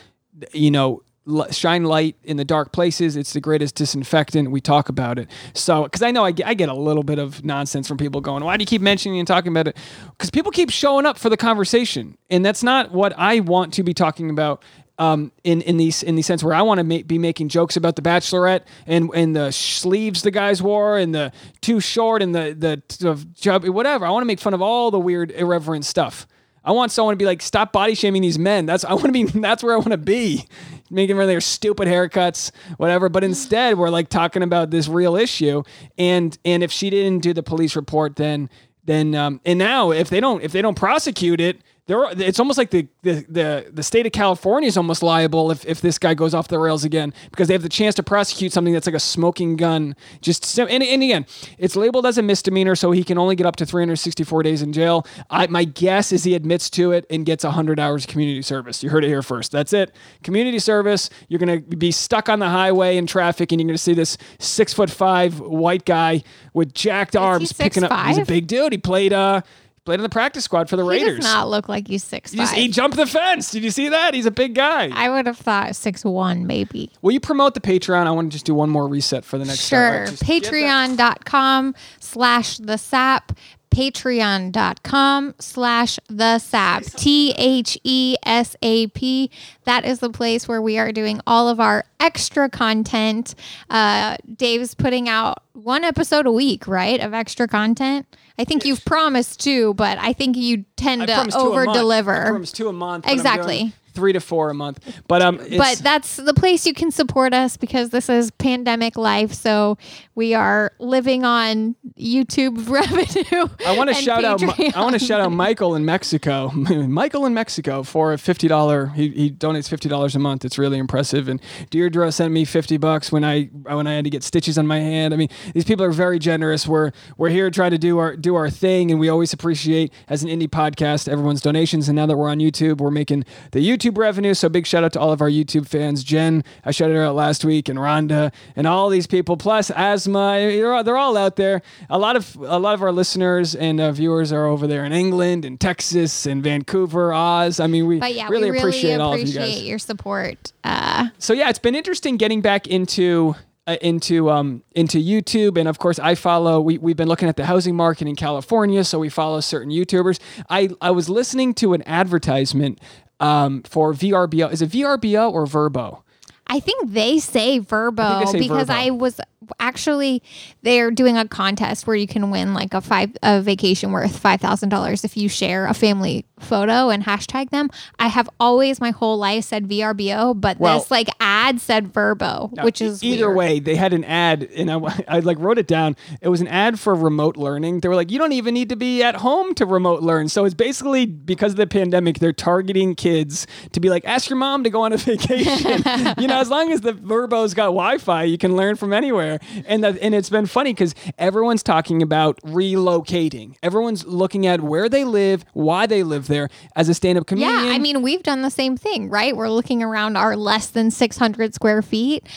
you know. Shine light in the dark places. It's the greatest disinfectant. We talk about it. So, because I know I get, I get a little bit of nonsense from people going, Why do you keep mentioning and talking about it? Because people keep showing up for the conversation. And that's not what I want to be talking about um, in in these in the sense where I want to ma- be making jokes about the Bachelorette and and the sleeves the guys wore and the too short and the the, whatever. I want to make fun of all the weird irreverent stuff. I want someone to be like, stop body shaming these men. That's I want to be. That's where I want to be, making fun of their stupid haircuts, whatever. But instead, we're like talking about this real issue. And and if she didn't do the police report, then then um, and now if they don't if they don't prosecute it, there it's almost like the, the the the state of California is almost liable if, if this guy goes off the rails again because they have the chance to prosecute something that's like a smoking gun. Just so, and, and again, it's labeled as a misdemeanor, so he can only get up to 364 days in jail. I, my guess is he admits to it and gets 100 hours of community service. You heard it here first. That's it. Community service. You're gonna be stuck on the highway in traffic, and you're gonna see this six foot five white guy with jacked arms picking up. He's a big dude. He played uh played in the practice squad for the he Raiders. does not look like he's six He, just, he jumped the fence. Did you see that? He's a big guy. I would have thought six one maybe. Will you promote the Patreon? I want to just do one more reset for the next. Sure. Patreon.com slash the sap. Patreon.com slash the sap. T H E S A P. That is the place where we are doing all of our extra content. Uh, Dave's putting out one episode a week, right? Of extra content. I think you've promised two, but I think you tend I to over deliver. I promised two a month. but I'm Exactly. Three to four a month, but um, it's, but that's the place you can support us because this is pandemic life. So we are living on YouTube revenue. I want to shout out. I want to shout out Michael in Mexico. Michael in Mexico for a fifty dollar. He, he donates fifty dollars a month. It's really impressive. And Deirdre sent me fifty bucks when I when I had to get stitches on my hand. I mean, these people are very generous. We're we're here trying to do our do our thing, and we always appreciate as an indie podcast everyone's donations. And now that we're on YouTube, we're making the YouTube revenue. So big shout out to all of our YouTube fans. Jen, I shouted her out last week, and Rhonda, and all these people. Plus Asma, they're all, they're all out there. A lot of a lot of our listeners and uh, viewers are over there in England and Texas and Vancouver, Oz. I mean, we yeah, really, we really appreciate, all of you appreciate guys. your support. Uh, So yeah, it's been interesting getting back into. Uh, into um into YouTube and of course I follow we we've been looking at the housing market in California so we follow certain YouTubers I I was listening to an advertisement um for VRBO is it VRBO or Verbo I think they say Verbo I they say because Verbo. I was actually they're doing a contest where you can win like a five a vacation worth five thousand dollars if you share a family photo and hashtag them. I have always my whole life said VRBO, but Well- this like ad said Verbo, which is either weird. way they had an ad and I, I like wrote it down. It was an ad for remote learning. They were like you don't even need to be at home to remote learn. So it's basically because of the pandemic they're targeting kids to be like ask your mom to go on a vacation. You know as long as the verbo's got wi-fi you can learn from anywhere and that, and it's been funny because everyone's talking about relocating. Everyone's looking at where they live why they live there. As a stand-up comedian Yeah, I mean, we've done the same thing, right? We're looking around our less than 600 square feet,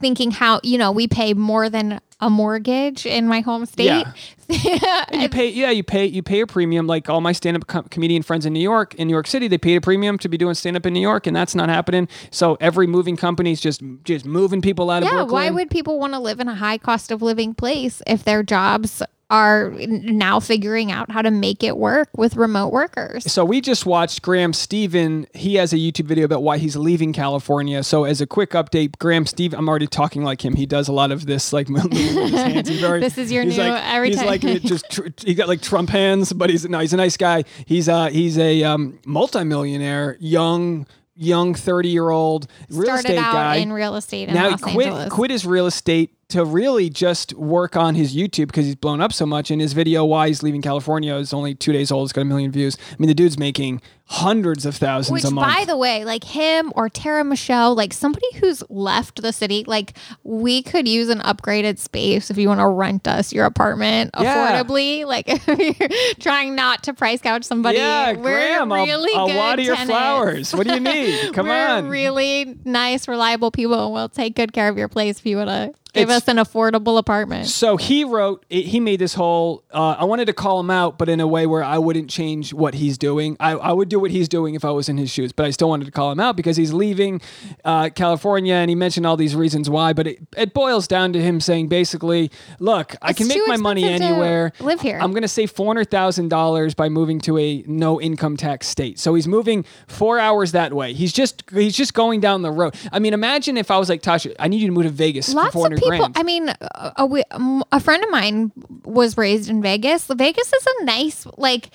thinking how, you know, we pay more than a mortgage in my home state. Yeah. And you pay, yeah, you pay, you pay a premium. Like all my stand-up com- comedian friends in New York, in New York City, they paid a premium to be doing stand-up in New York, and that's not happening. So every moving company's just just moving people out of yeah, Brooklyn. why would people want to live in a high cost of living place if their jobs are now figuring out how to make it work with remote workers? so we just watched Graham Stephan. He has a YouTube video about why he's leaving California. So as a quick update, Graham Stephan, I'm already talking like him. He does a lot of this, like his hands. He's very, This is your he's new- Like, every he's time- like it just tr- he got like Trump hands, but he's no, he's a nice guy. He's uh he's a um, multimillionaire, young. Young thirty year old real Started estate out guy. in real estate in now Los he quit Angeles. quit his real estate to really just work on his YouTube because he's blown up so much. And his video why he's leaving California is only two days old. It's got a million views. I mean, the dude's making hundreds of thousands Which, a month. by the way, like him or Tara Michelle, like somebody who's left the city, like we could use an upgraded space if you want to rent us your apartment Yeah. affordably. Like if you're trying not to price gouge somebody. yeah, we're Graham, really I'll, I'll good water your tenants. flowers. What do you need? Come we're on. really nice, reliable people, and we'll take good care of your place if you want to give us an affordable apartment. So he wrote, he made this whole. Uh, I wanted to call him out, but in a way where I wouldn't change what he's doing. I, I would do what he's doing if I was in his shoes, but I still wanted to call him out because he's leaving uh, California, and he mentioned all these reasons why. But it, it boils down to him saying basically, "Look, I It's can make my money anywhere. live here." I'm going to save four hundred thousand dollars by moving to a no income tax state. So he's moving four hours that way. He's just he's just going down the road. I mean, imagine if I was like Tasha, I need you to move to Vegas for Lots four of hundred people. grand. I mean, a, a, a friend of mine was raised in Vegas. Vegas is a nice, like,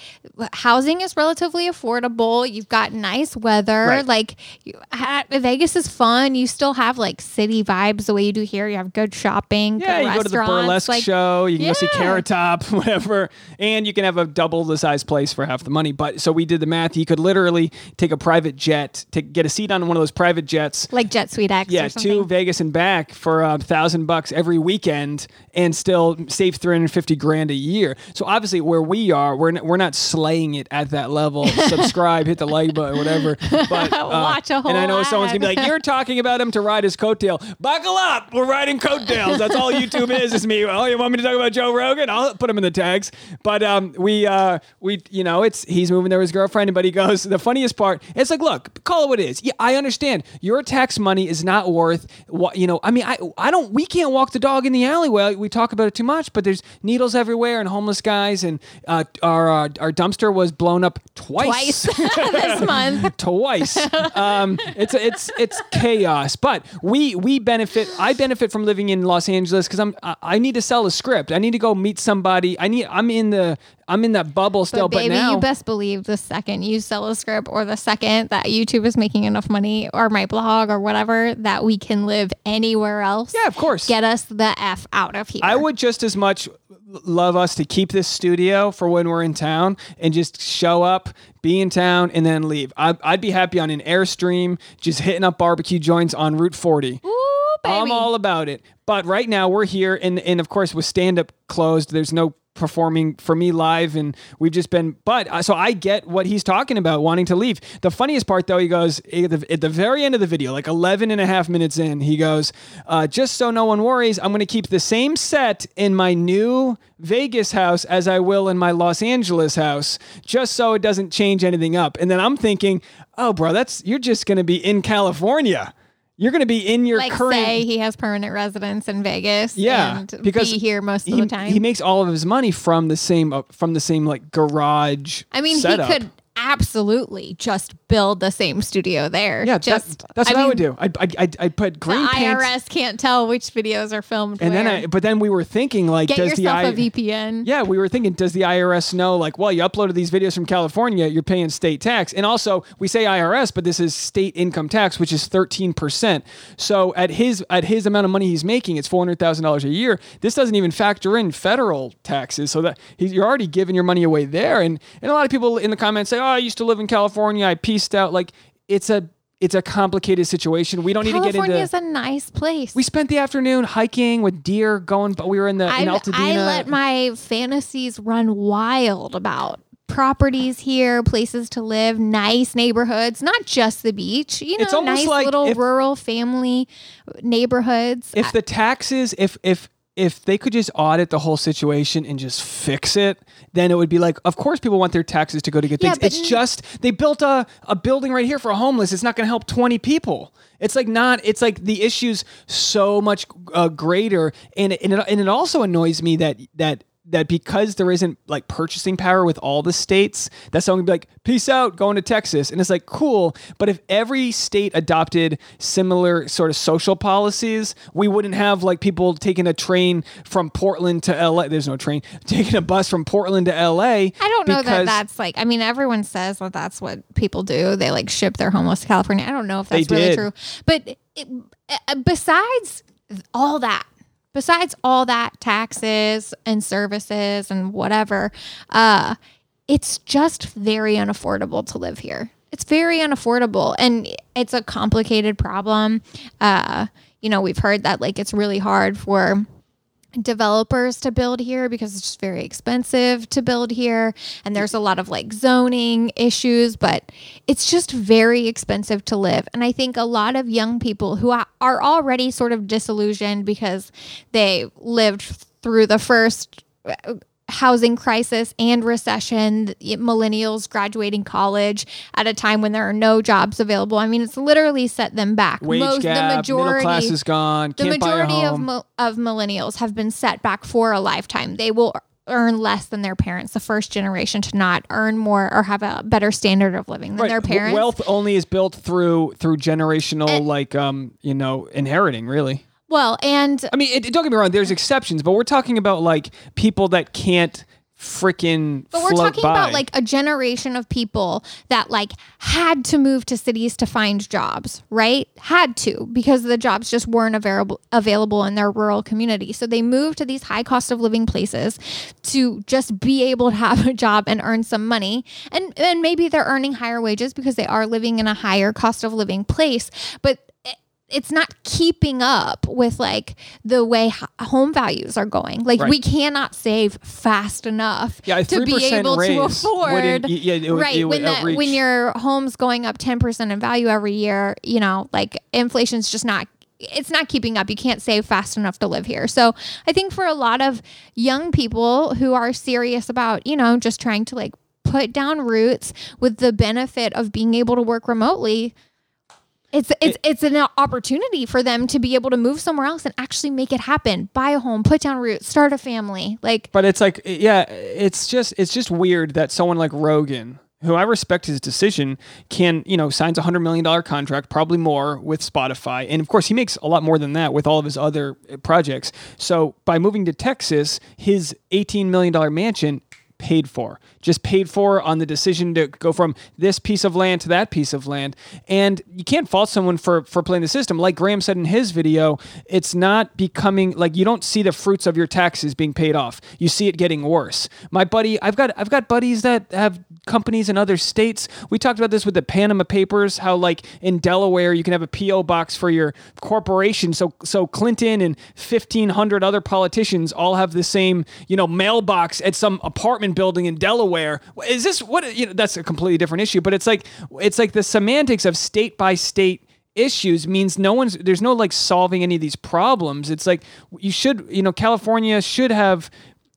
housing is relatively affordable. You've got nice weather. Right. Like, you, ha, Vegas is fun. You still have like city vibes the way you do here. You have good shopping. yeah, good you go to the burlesque like, show. You can go see Yeah. Carrot Top, whatever, and you can have a double the size place for half the money. But so we did the math. You could literally take a private jet to get a seat on one of those private jets. like JetSuiteX. Yeah, or something. to Vegas and back for a thousand bucks every weekend, and still save three hundred fifty grand a year. So obviously, where we are, we're n- we're not slaying it at that level. Subscribe, hit the like button, whatever. But uh, Watch a whole And I know someone's gonna be like, "You're talking about him to ride his coattail." Buckle up, we're riding coattails. That's all YouTube is. Is me. Oh, you want me to talk about Joe Rogan? I'll put him in the tags. But um, we uh, we you know, it's he's moving there with his girlfriend, but he goes. The funniest part, it's like, look, call it what it is. Yeah, I understand. Your tax money is not worth what you know. I mean, I I don't. We can't walk the dog in the alleyway. We talk about it too much, but there's needles everywhere and homeless guys, and uh, our uh, our dumpster was blown up twice this month. twice. Um, it's it's it's chaos. But we we benefit. I benefit from living in Los Angeles because I'm I, I need to sell a script. I need to go meet somebody. I need. I'm in the I'm in that bubble still. But But, baby, now you best believe the second you sell a script or the second that YouTube is making enough money or my blog or whatever that we can live anywhere else. yeah, of course. Get us the F out of here. I would just as much love us to keep this studio for when we're in town and just show up, be in town, and then leave. I'd, I'd be happy on an Airstream, just hitting up barbecue joints on Route 40. Ooh, baby. I'm all about it. But right now we're here, and and of course with stand up closed, there's no performing for me live, and we've just been. But uh, so I get what he's talking about, wanting to leave. The funniest part though, he goes at the, at the very end of the video, like 11 and a half minutes in, he goes, uh, just so no one worries, I'm going to keep the same set in my new Vegas house as I will in my Los Angeles house, just so it doesn't change anything up. And then I'm thinking, oh, bro, that's you're just going to be in California. You're going to be in your like current say he has permanent residence in Vegas. yeah, and because be here most of he, the time. He makes all of his money from the same uh, from the same like garage. I mean, setup. he could absolutely just build the same studio there. Yeah, just that, that's what I, would do. I'd, I'd, I'd, I'd put The green paint, IRS can't tell which videos are filmed. and then. I. But then we were thinking like, get does the I, a VPN. Yeah, we were thinking, does the IRS know, like, well, you uploaded these videos from California, you're paying state tax. And also, we say IRS, but this is state income tax, which is 13%. So at his at his amount of money he's making, it's $400,000 a year. This doesn't even factor in federal taxes. So that he's, you're already giving your money away there. And, and a lot of people in the comments say, oh, I used to live in California, I pieced out. Like, it's a it's a complicated situation. We don't need to get into. California is a nice place. we spent the afternoon hiking with deer, going, but we were in the in I, Altadena. I let my fantasies run wild about properties here, places to live, nice neighborhoods, not just the beach. You know, It's almost nice like little if- rural family neighborhoods. if the taxes if if if they could just audit the whole situation and just fix it, then it would be like, of course, people want their taxes to go to good Yeah, things. it's n- just they built a, a building right here for homeless. It's not going to help twenty people. It's like not. It's like the issue's so much uh, greater, and and it, and it also annoys me that that that because there isn't like purchasing power with all the states, that someone would be like, peace out, going to Texas. And it's like, cool. But if every state adopted similar sort of social policies, we wouldn't have like people taking a train from Portland to LA. There's no train, taking a bus from Portland to LA. I don't know that that's like. I mean, everyone says that that's what people do. They like ship their homeless to California. I don't know if that's really true. But it, uh, besides all that, besides all that taxes and services and whatever, uh, it's just very unaffordable to live here. It's very unaffordable, and it's a complicated problem. Uh, you know, we've heard that like it's really hard for developers to build here because it's just very expensive to build here. And there's a lot of like zoning issues but it's just very expensive to live. And i think a lot of young people who are already sort of disillusioned because they lived through the first housing crisis and recession millennials graduating college at a time when there are no jobs available i mean it's literally set them back wage gap, middle class is gone. the can't buy a majority of of millennials have been set back for a lifetime. They will earn less than their parents, the first generation to not earn more or have a better standard of living than Right. their parents. Wealth only is built through through generational like um you know inheriting really. Well, and I mean, it, don't get me wrong. There's exceptions, but we're talking about like people that can't freaking. But we're talking by. about like a generation of people that like had to move to cities to find jobs, right? Had to because the jobs just weren't available available in their rural community. So they moved to these high cost of living places to just be able to have a job and earn some money. And and maybe they're earning higher wages because they are living in a higher cost of living place, but it's not keeping up with like the way home values are going. Like Right. we cannot save fast enough Yeah, to be able to afford yeah, would- right when that when your home's going up 10% in value every year you know like inflation's just not it's not keeping up you can't save fast enough to live here so i think for a lot of young people who are serious about you know just trying to like put down roots with the benefit of being able to work remotely it's it's it's an opportunity for them to be able to move somewhere else and actually make it happen. Buy a home, put down roots, start a family. Like But it's like, yeah, it's just it's just weird that someone like Rogan, who I respect his decision, can you know signs a hundred million dollar contract, probably more with Spotify, and of course he makes a lot more than that with all of his other uh, projects. So by moving to Texas, his eighteen million dollar mansion paid for just paid for on the decision to go from this piece of land to that piece of land. And you can't fault someone for for playing the system. Like graham said in his video it's not becoming like you don't see the fruits of your taxes being paid off. You see it getting worse. My buddy i've got i've got buddies that have companies in other states. We talked about this with the panama papers how like in delaware you can have a po box for your corporation. So so clinton and 1500 other politicians all have the same you know mailbox at some apartment building in delaware. Is this what you know that's a completely different issue but it's like it's like the semantics of state by state issues means no one's there's no like solving any of these problems. It's like you should you know california should have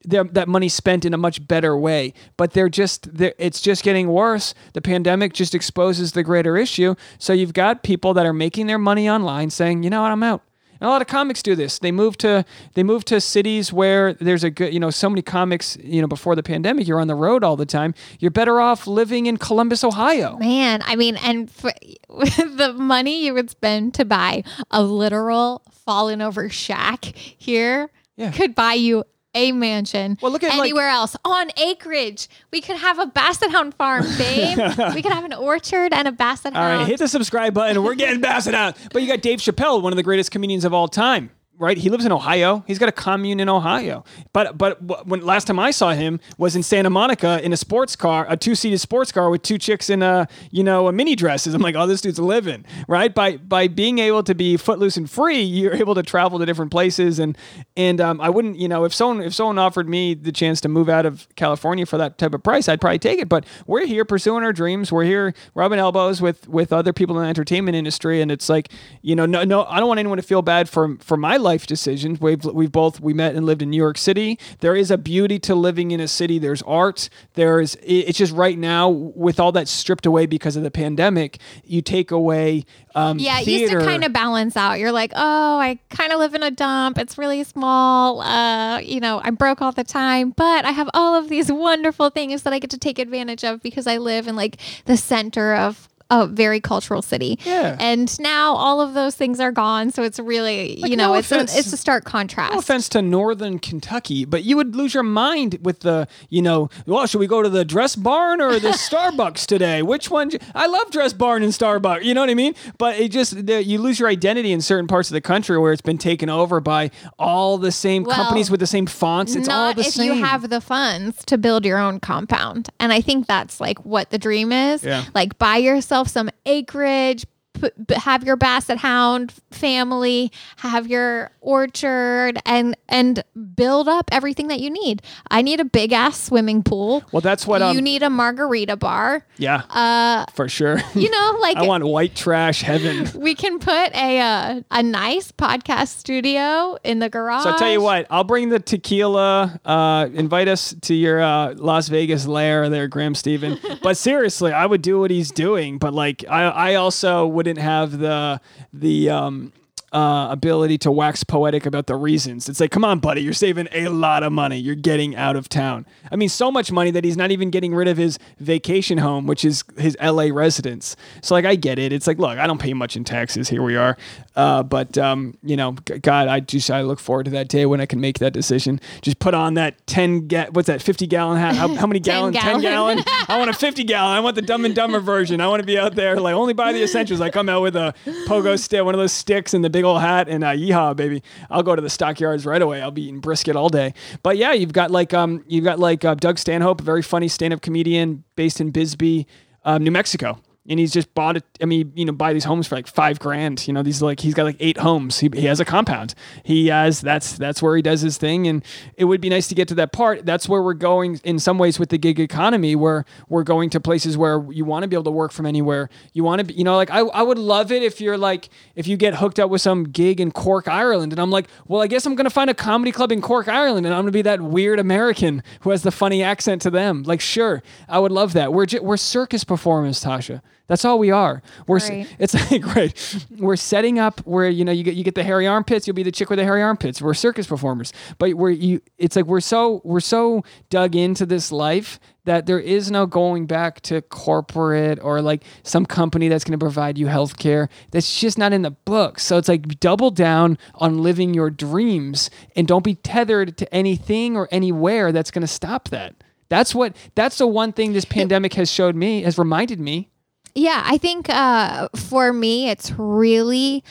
that money spent in a much better way but they're just they're, it's just getting worse the pandemic just exposes the greater issue so you've got people that are making their money online saying you know what i'm out and a lot of comics do this. They move to they move to cities where there's a good, you know, so many comics, you know, before the pandemic, you're on the road all the time. You're better off living in Columbus, Ohio. Man, I mean, and for, the money you would spend to buy a literal fallen over shack here Yeah. could buy you a mansion. Well, look at, like- anywhere else on acreage. We could have a basset hound farm, babe. we could have an orchard and a basset All hound. right, hit the subscribe button. We're getting basset out. But you got Dave Chappelle, one of the greatest comedians of all time. Right, he lives in Ohio. He's got a commune in Ohio. But but when last time I saw him was in Santa Monica in a sports car, a two seated sports car with two chicks in a you know a mini dresses. I'm like, oh, this dude's living. Right by by being able to be footloose and free, you're able to travel to different places. And and um, I wouldn't you know if someone if someone offered me the chance to move out of California for that type of price, I'd probably take it. But we're here pursuing our dreams. We're here rubbing elbows with with other people in the entertainment industry, and it's like you know no no I don't want anyone to feel bad for for my life decisions. We've we've both we met and lived in New York City. There is a beauty to living in a city. There's art. There's it's just right now with all that stripped away because of the pandemic, you take away um, yeah, it used to kind of balance out. You're like, oh, I kind of live in a dump. It's really small. Uh, you know, I'm broke all the time, but I have all of these wonderful things that I get to take advantage of because I live in like the center of a very cultural city. Yeah. And now all of those things are gone, so it's really, you know, no it's a, it's a stark contrast. No offense to Northern Kentucky, but you would lose your mind with the, you know, well, should we go to the Dress Barn or the Starbucks today? Which one? I love Dress Barn and Starbucks. You know what I mean? But it just the, you lose your identity in certain parts of the country where it's been taken over by all the same Well, companies with the same fonts. It's all the if same. you have the funds to build your own compound. And I think that's like what the dream is. Yeah. Like buy yourself some acreage, put, have your basset hound family, have your orchard and and build up everything that you need. I need a big ass swimming pool. well, that's what you um, need a margarita bar. yeah, Uh for sure. you know, like I want white trash heaven. we can put a uh, a nice podcast studio in the garage. So I tell you what, I'll bring the tequila. Uh, invite us to your uh, Las Vegas lair there, Graham Stephan. but seriously, I would do what he's doing. But like, I, I also wouldn't have the the um, uh, ability to wax poetic about the reasons. It's like, come on, buddy, you're saving a lot of money. You're getting out of town. I mean, so much money that he's not even getting rid of his vacation home, which is his LA residence. So, like, I get it. It's like, look, I don't pay much in taxes. Here we are. Uh, but, um, you know, God, I just, I look forward to that day when I can make that decision. Just put on that 10, ga- what's that, 50 gallon hat? How, how many gallons? 10 gallon. gallon? I want a 50 gallon. I want the dumb and dumber version. I want to be out there, like, only buy the essentials. I come out with a pogo stick, one of those sticks and the big old hat and uh, yeehaw, baby. I'll go to the stockyards right away. I'll be eating brisket all day. But yeah, you've got like um, you've got like uh, Doug Stanhope, a very funny stand-up comedian based in Bisbee, um, New Mexico. And he's just bought it. I mean, you know, buy these homes for like five grand. You know, these like he's got like eight homes. He, he has a compound. He has that's that's where he does his thing. And it would be nice to get to that part. That's where we're going in some ways with the gig economy, where we're going to places where you want to be able to work from anywhere. You want to be, you know, like I, I would love it if you're like if you get hooked up with some gig in Cork, Ireland, and I'm like, well, I guess I'm gonna find a comedy club in Cork, Ireland, and I'm gonna be that weird American who has the funny accent to them. Like, sure, I would love that. We're we're circus performers, Tasha. That's all we are. We're Right. it's like great. We're setting up where you know you get you get the hairy armpits. You'll be the chick with the hairy armpits. We're circus performers, but we're you. It's like we're so we're so dug into this life that there is no going back to corporate or like some company that's going to provide you health care. That's just not in the books. So it's like double down on living your dreams and don't be tethered to anything or anywhere that's going to stop that. That's what that's the one thing this pandemic has showed me, has reminded me. Yeah, I think uh, for me, it's really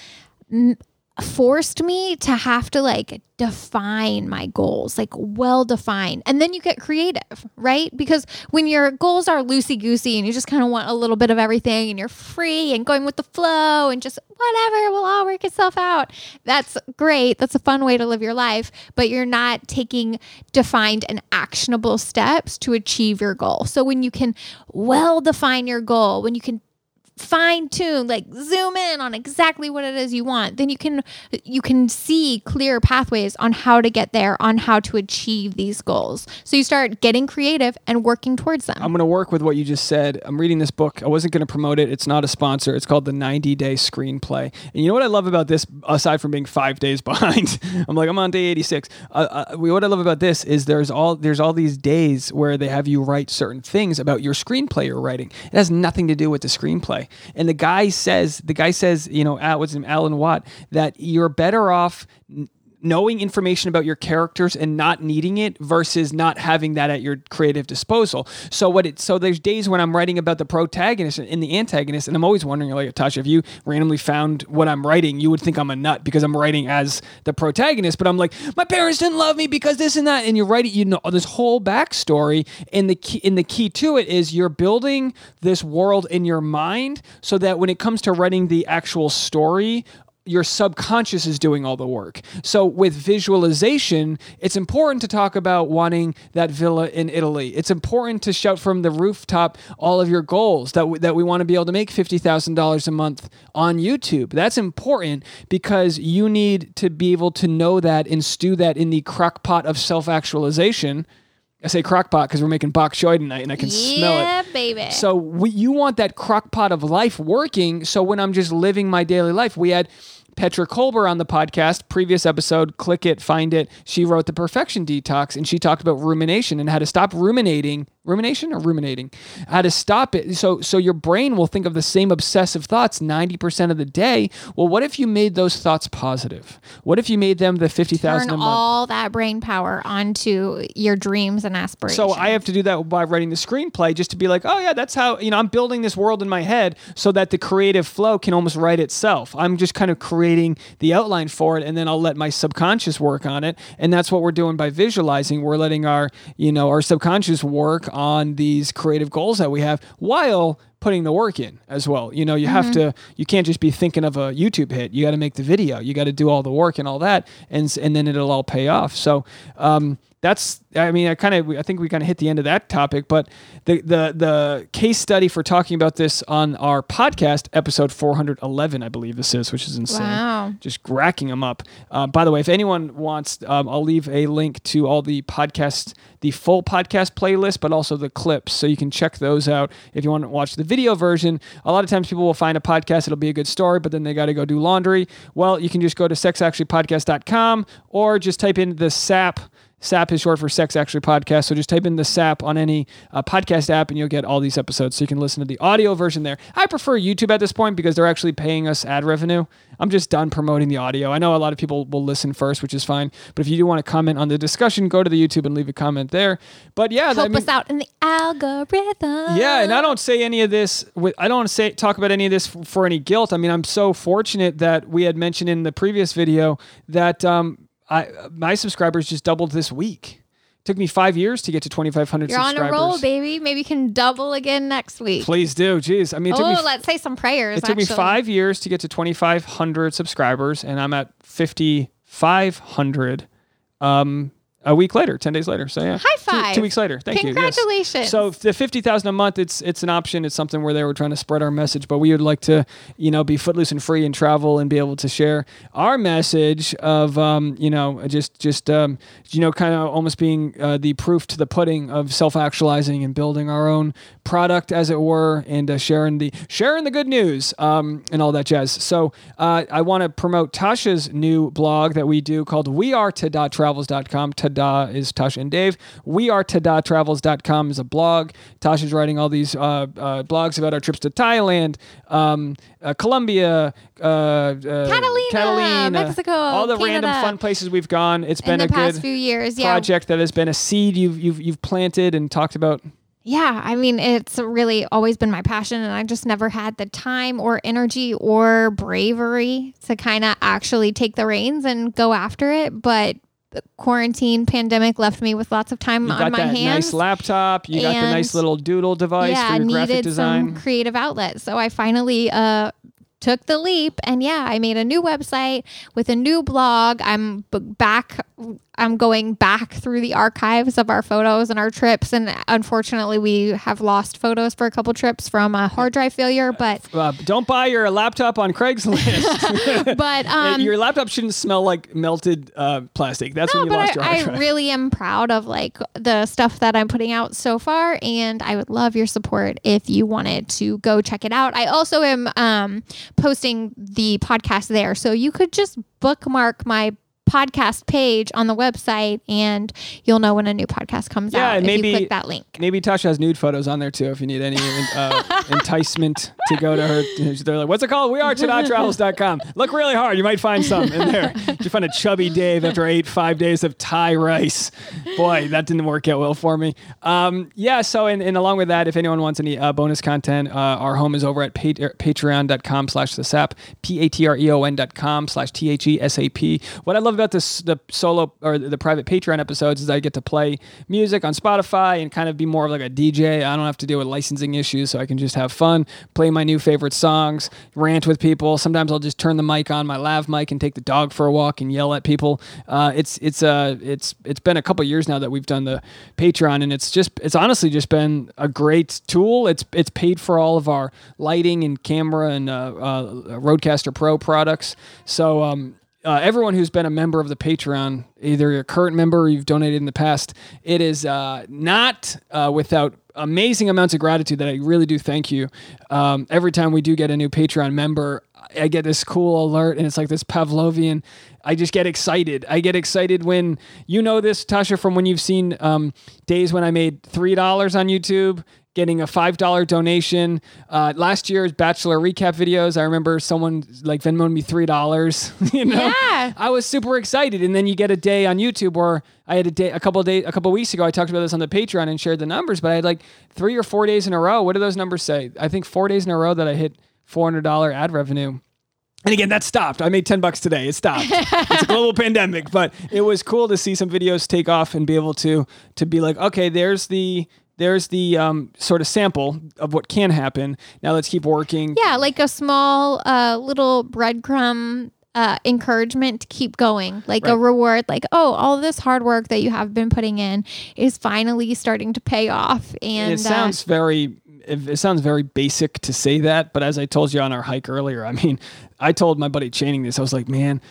forced me to have to like define my goals, like well defined. And then you get creative, right? Because when your goals are loosey goosey and you just kind of want a little bit of everything and you're free and going with the flow and just whatever will all work itself out, that's great. That's a fun way to live your life. But you're not taking defined and actionable steps to achieve your goal. So when you can well define your goal, when you can fine tune like zoom in on exactly what it is you want then you can you can see clear pathways on how to get there on how to achieve these goals so you start getting creative and working towards them I'm going to work with what you just said. I'm reading this book. I wasn't going to promote it. It's not a sponsor. It's called The 90 Day Screenplay. And you know what I love about this, aside from being five days behind? I'm like, I'm on day 86. Uh, uh, what I love about this is there's all there's all these days where they have you write certain things about your screenplay you're writing. It has nothing to do with the screenplay. And the guy says, the guy says, you know, Al- what's name, Alan Watt, that you're better off knowing information about your characters and not needing it versus not having that at your creative disposal. So what it so there's days when I'm writing about the protagonist and the antagonist and I'm always wondering like Tasha if you randomly found what I'm writing you would think I'm a nut because I'm writing as the protagonist but I'm like my parents didn't love me because this and that and you're writing you know this whole backstory and the key and the key to it is you're building this world in your mind so that when it comes to writing the actual story your subconscious is doing all the work. So with visualization, it's important to talk about wanting that villa in Italy. It's important to shout from the rooftop all of your goals that we, that we want to be able to make $50,000 a month on YouTube. That's important because you need to be able to know that and stew that in the crock pot of self-actualization. I say crock pot because we're making bok choy tonight and I can smell it. yeah baby So we, you want that crock pot of life working. So when I'm just living my daily life, we had Petra Kolber on the podcast, previous episode, click it, find it. She wrote the perfection detox and she talked about rumination and how to stop ruminating. Rumination or ruminating? How to stop it. So so your brain will think of the same obsessive thoughts 90% of the day. Well, what if you made those thoughts positive? What if you made them the 50,000 turn a month? all that brain power onto your dreams and aspirations So I have to do that by writing the screenplay just to be like, oh yeah, that's how you know I'm building this world in my head so that the creative flow can almost write itself. I'm just kind of creating the outline for it, and then I'll let my subconscious work on it. And that's what we're doing by visualizing. We're letting our you know our subconscious work on these creative goals that we have while putting the work in as well. You know, you have to you can't just be thinking of a YouTube hit. You got to make the video. You got to do all the work and all that and and then it'll all pay off. So, um that's I mean I kind of I think we kind of hit the end of that topic, but the the the case study for talking about this on our podcast episode 411 I believe this is, which is insane. Wow. Just racking them up. Uh, by the way, if anyone wants, um, I'll leave a link to all the podcast, the full podcast playlist, but also the clips, so you can check those out if you want to watch the video version. A lot of times people will find a podcast, it'll be a good story, but then they got to go do laundry. Well, you can just go to sexactuallypodcast.com or just type in the SAP. SAP is short for Sex Actually Podcast. So just type in the SAP on any uh, podcast app and you'll get all these episodes. So you can listen to the audio version there. I prefer YouTube at this point because they're actually paying us ad revenue. I'm just done promoting the audio. I know a lot of people will listen first, which is fine. But if you do want to comment on the discussion, go to the YouTube and leave a comment there. But yeah, Help I mean- us out in the algorithm. yeah, and I don't say any of this. With, I don't say talk about any of this f- for any guilt. I mean, I'm so fortunate that we had mentioned in the previous video that um, I my subscribers just doubled this week. It took me five years to get to 2,500 You're on a roll, baby. Maybe you can double again next week. Please do. Jeez, I mean, it took oh, f- let's say some prayers. it took me five years to get to 2,500 subscribers, and I'm at 5,500 um, a week later, 10 days later. So yeah, High five. Two, weeks later. Thank you. yes. Congratulations. So the 50,000 a month, it's it's an option. It's something where they were trying to spread our message, but we would like to, you know, be footloose and free and travel and be able to share our message of, um, you know, just just um, you know, kind of almost being uh, the proof to the pudding of self-actualizing and building our own product, as it were, and uh, sharing the sharing the good news um, and all that jazz. So uh, I want to promote Tasha's new blog that we do called wearetada.travels.com. Tada is Tasha and Dave. We are Wearetada.travels.com is a blog. Tasha's writing all these uh, uh, blogs about our trips to Thailand, um, uh, Colombia, uh, uh, Catalina, Catalina, Mexico, all the random fun places we've gone. It's been a good few years. Yeah. project that has been a seed you've you've you've planted and talked about. Yeah, I mean, it's really always been my passion, and I just never had the time or energy or bravery to kind of actually take the reins and go after it. But the quarantine pandemic left me with lots of time You on got my that hands. nice laptop. You got the nice little doodle device yeah, for your graphic needed design. some creative outlet. So I finally uh, took the leap, and yeah, I made a new website with a new blog. I'm b- back. I'm going back through the archives of our photos and our trips, and unfortunately, we have lost photos for a couple trips from a hard drive failure. But uh, don't buy your laptop on Craigslist. but um, your laptop shouldn't smell like melted uh, plastic. That's No, when you but lost your hard I, I really am proud of like the stuff that I'm putting out so far, and I would love your support if you wanted to go check it out. I also am um, posting the podcast there, so you could just bookmark my podcast page on the website, and you'll know when a new podcast comes Yeah, out if maybe- you click that link. Maybe Tasha has nude photos on there too if you need any uh, enticement to go to her. They're like, what's it called? We are travels.com. Look really hard. You might find some in there. You find a chubby Dave after I ate five days of Thai rice. Boy, that didn't work out well for me. Um, yeah, so and, and along with that, if anyone wants any uh, bonus content, uh, our home is over at pat- patreon.com slash the sap, P-A-T-R-E-O-N dot com slash T-H-E-S-A-P. What I love about this, the solo or the private Patreon episodes is I get to play music on Spotify and kind of be more of like a DJ. I don't have to deal with licensing issues, so I can just have fun, play my new favorite songs, rant with people. Sometimes I'll just turn the mic on, my lav mic, and take the dog for a walk and yell at people. Uh, it's it's uh it's it's been a couple years now that we've done the Patreon, and it's just it's honestly just been a great tool. It's it's paid for all of our lighting and camera and uh, uh, RODECaster Pro products. So um, uh, everyone who's been a member of the Patreon, either you're a current member or you've donated in the past, it is uh, not uh, without amazing amounts of gratitude that I really do thank you. Um, every time we do get a new Patreon member, I get this cool alert, and it's like this Pavlovian. I just get excited. I get excited when you know this, Tasha, from when you've seen um, days when I made three dollars on YouTube getting a five dollar donation. Uh, last year's bachelor recap videos, I remember someone like Venmoed me three dollars. You know, Yeah. I was super excited. And then you get a day on YouTube where I had a day, a couple of days, a couple of weeks ago. I talked about this on the Patreon and shared the numbers, but I had like three or four days in a row. What do those numbers say? I think four days in a row that I hit four hundred dollar ad revenue. And again, that stopped. I made 10 bucks today. It stopped. it's a global pandemic, but it was cool to see some videos take off and be able to to be like, okay, there's the there's the um, sort of sample of what can happen. Now let's keep working. Yeah, like a small uh, little breadcrumb uh, encouragement to keep going, like a reward, like, oh, all this hard work that you have been putting in is finally starting to pay off. And it sounds very it, it sounds very basic to say that, but as I told you on our hike earlier, I mean, I told my buddy Channing this. I was like, man.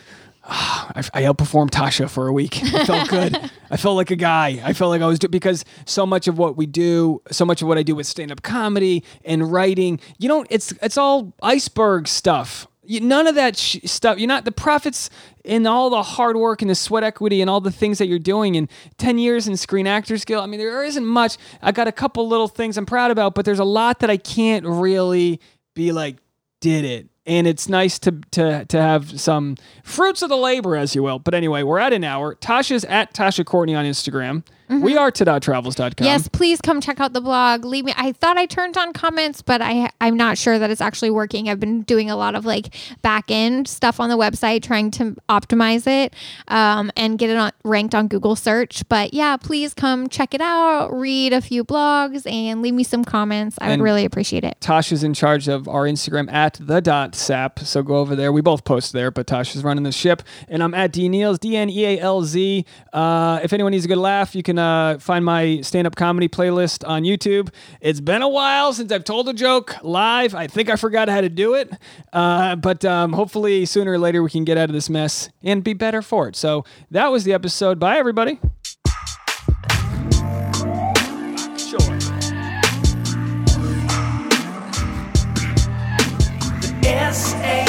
Ah, I, I outperformed Tasha for a week. I felt good. I felt like a guy. I felt like I was do- because so much of what we do, so much of what I do with stand-up comedy and writing, you don't. It's it's all iceberg stuff. You, none of that sh- stuff. You're not the profits in all the hard work and the sweat equity and all the things that you're doing in 10 years in Screen Actors Guild. I mean, there isn't much. I got a couple little things I'm proud about, but there's a lot that I can't really be like, did it. And it's nice to, to to have some fruits of the labor, as you will. But anyway, we're at an hour. Tasha's at Tasha Courtney on Instagram. We are travels.com. Yes, please come check out the blog. Leave me. I thought I turned on comments, but I I'm not sure that it's actually working. I've been doing a lot of like back end stuff on the website, trying to optimize it um, and get it on, ranked on Google search. But yeah, please come check it out, read a few blogs, and leave me some comments. I And- would really appreciate it. Tasha's in charge of our Instagram at the dot sap. So go over there. We both post there, but Tasha's running the ship. And I'm at D Neals, D N E A L Z. Uh, if anyone needs a good laugh, you can can uh, find my stand up comedy playlist on YouTube. It's been a while since I've told a joke live. I think I forgot how to do it. Uh, but um, hopefully, sooner or later, we can get out of this mess and be better for it. So that was the episode. Bye, everybody. S A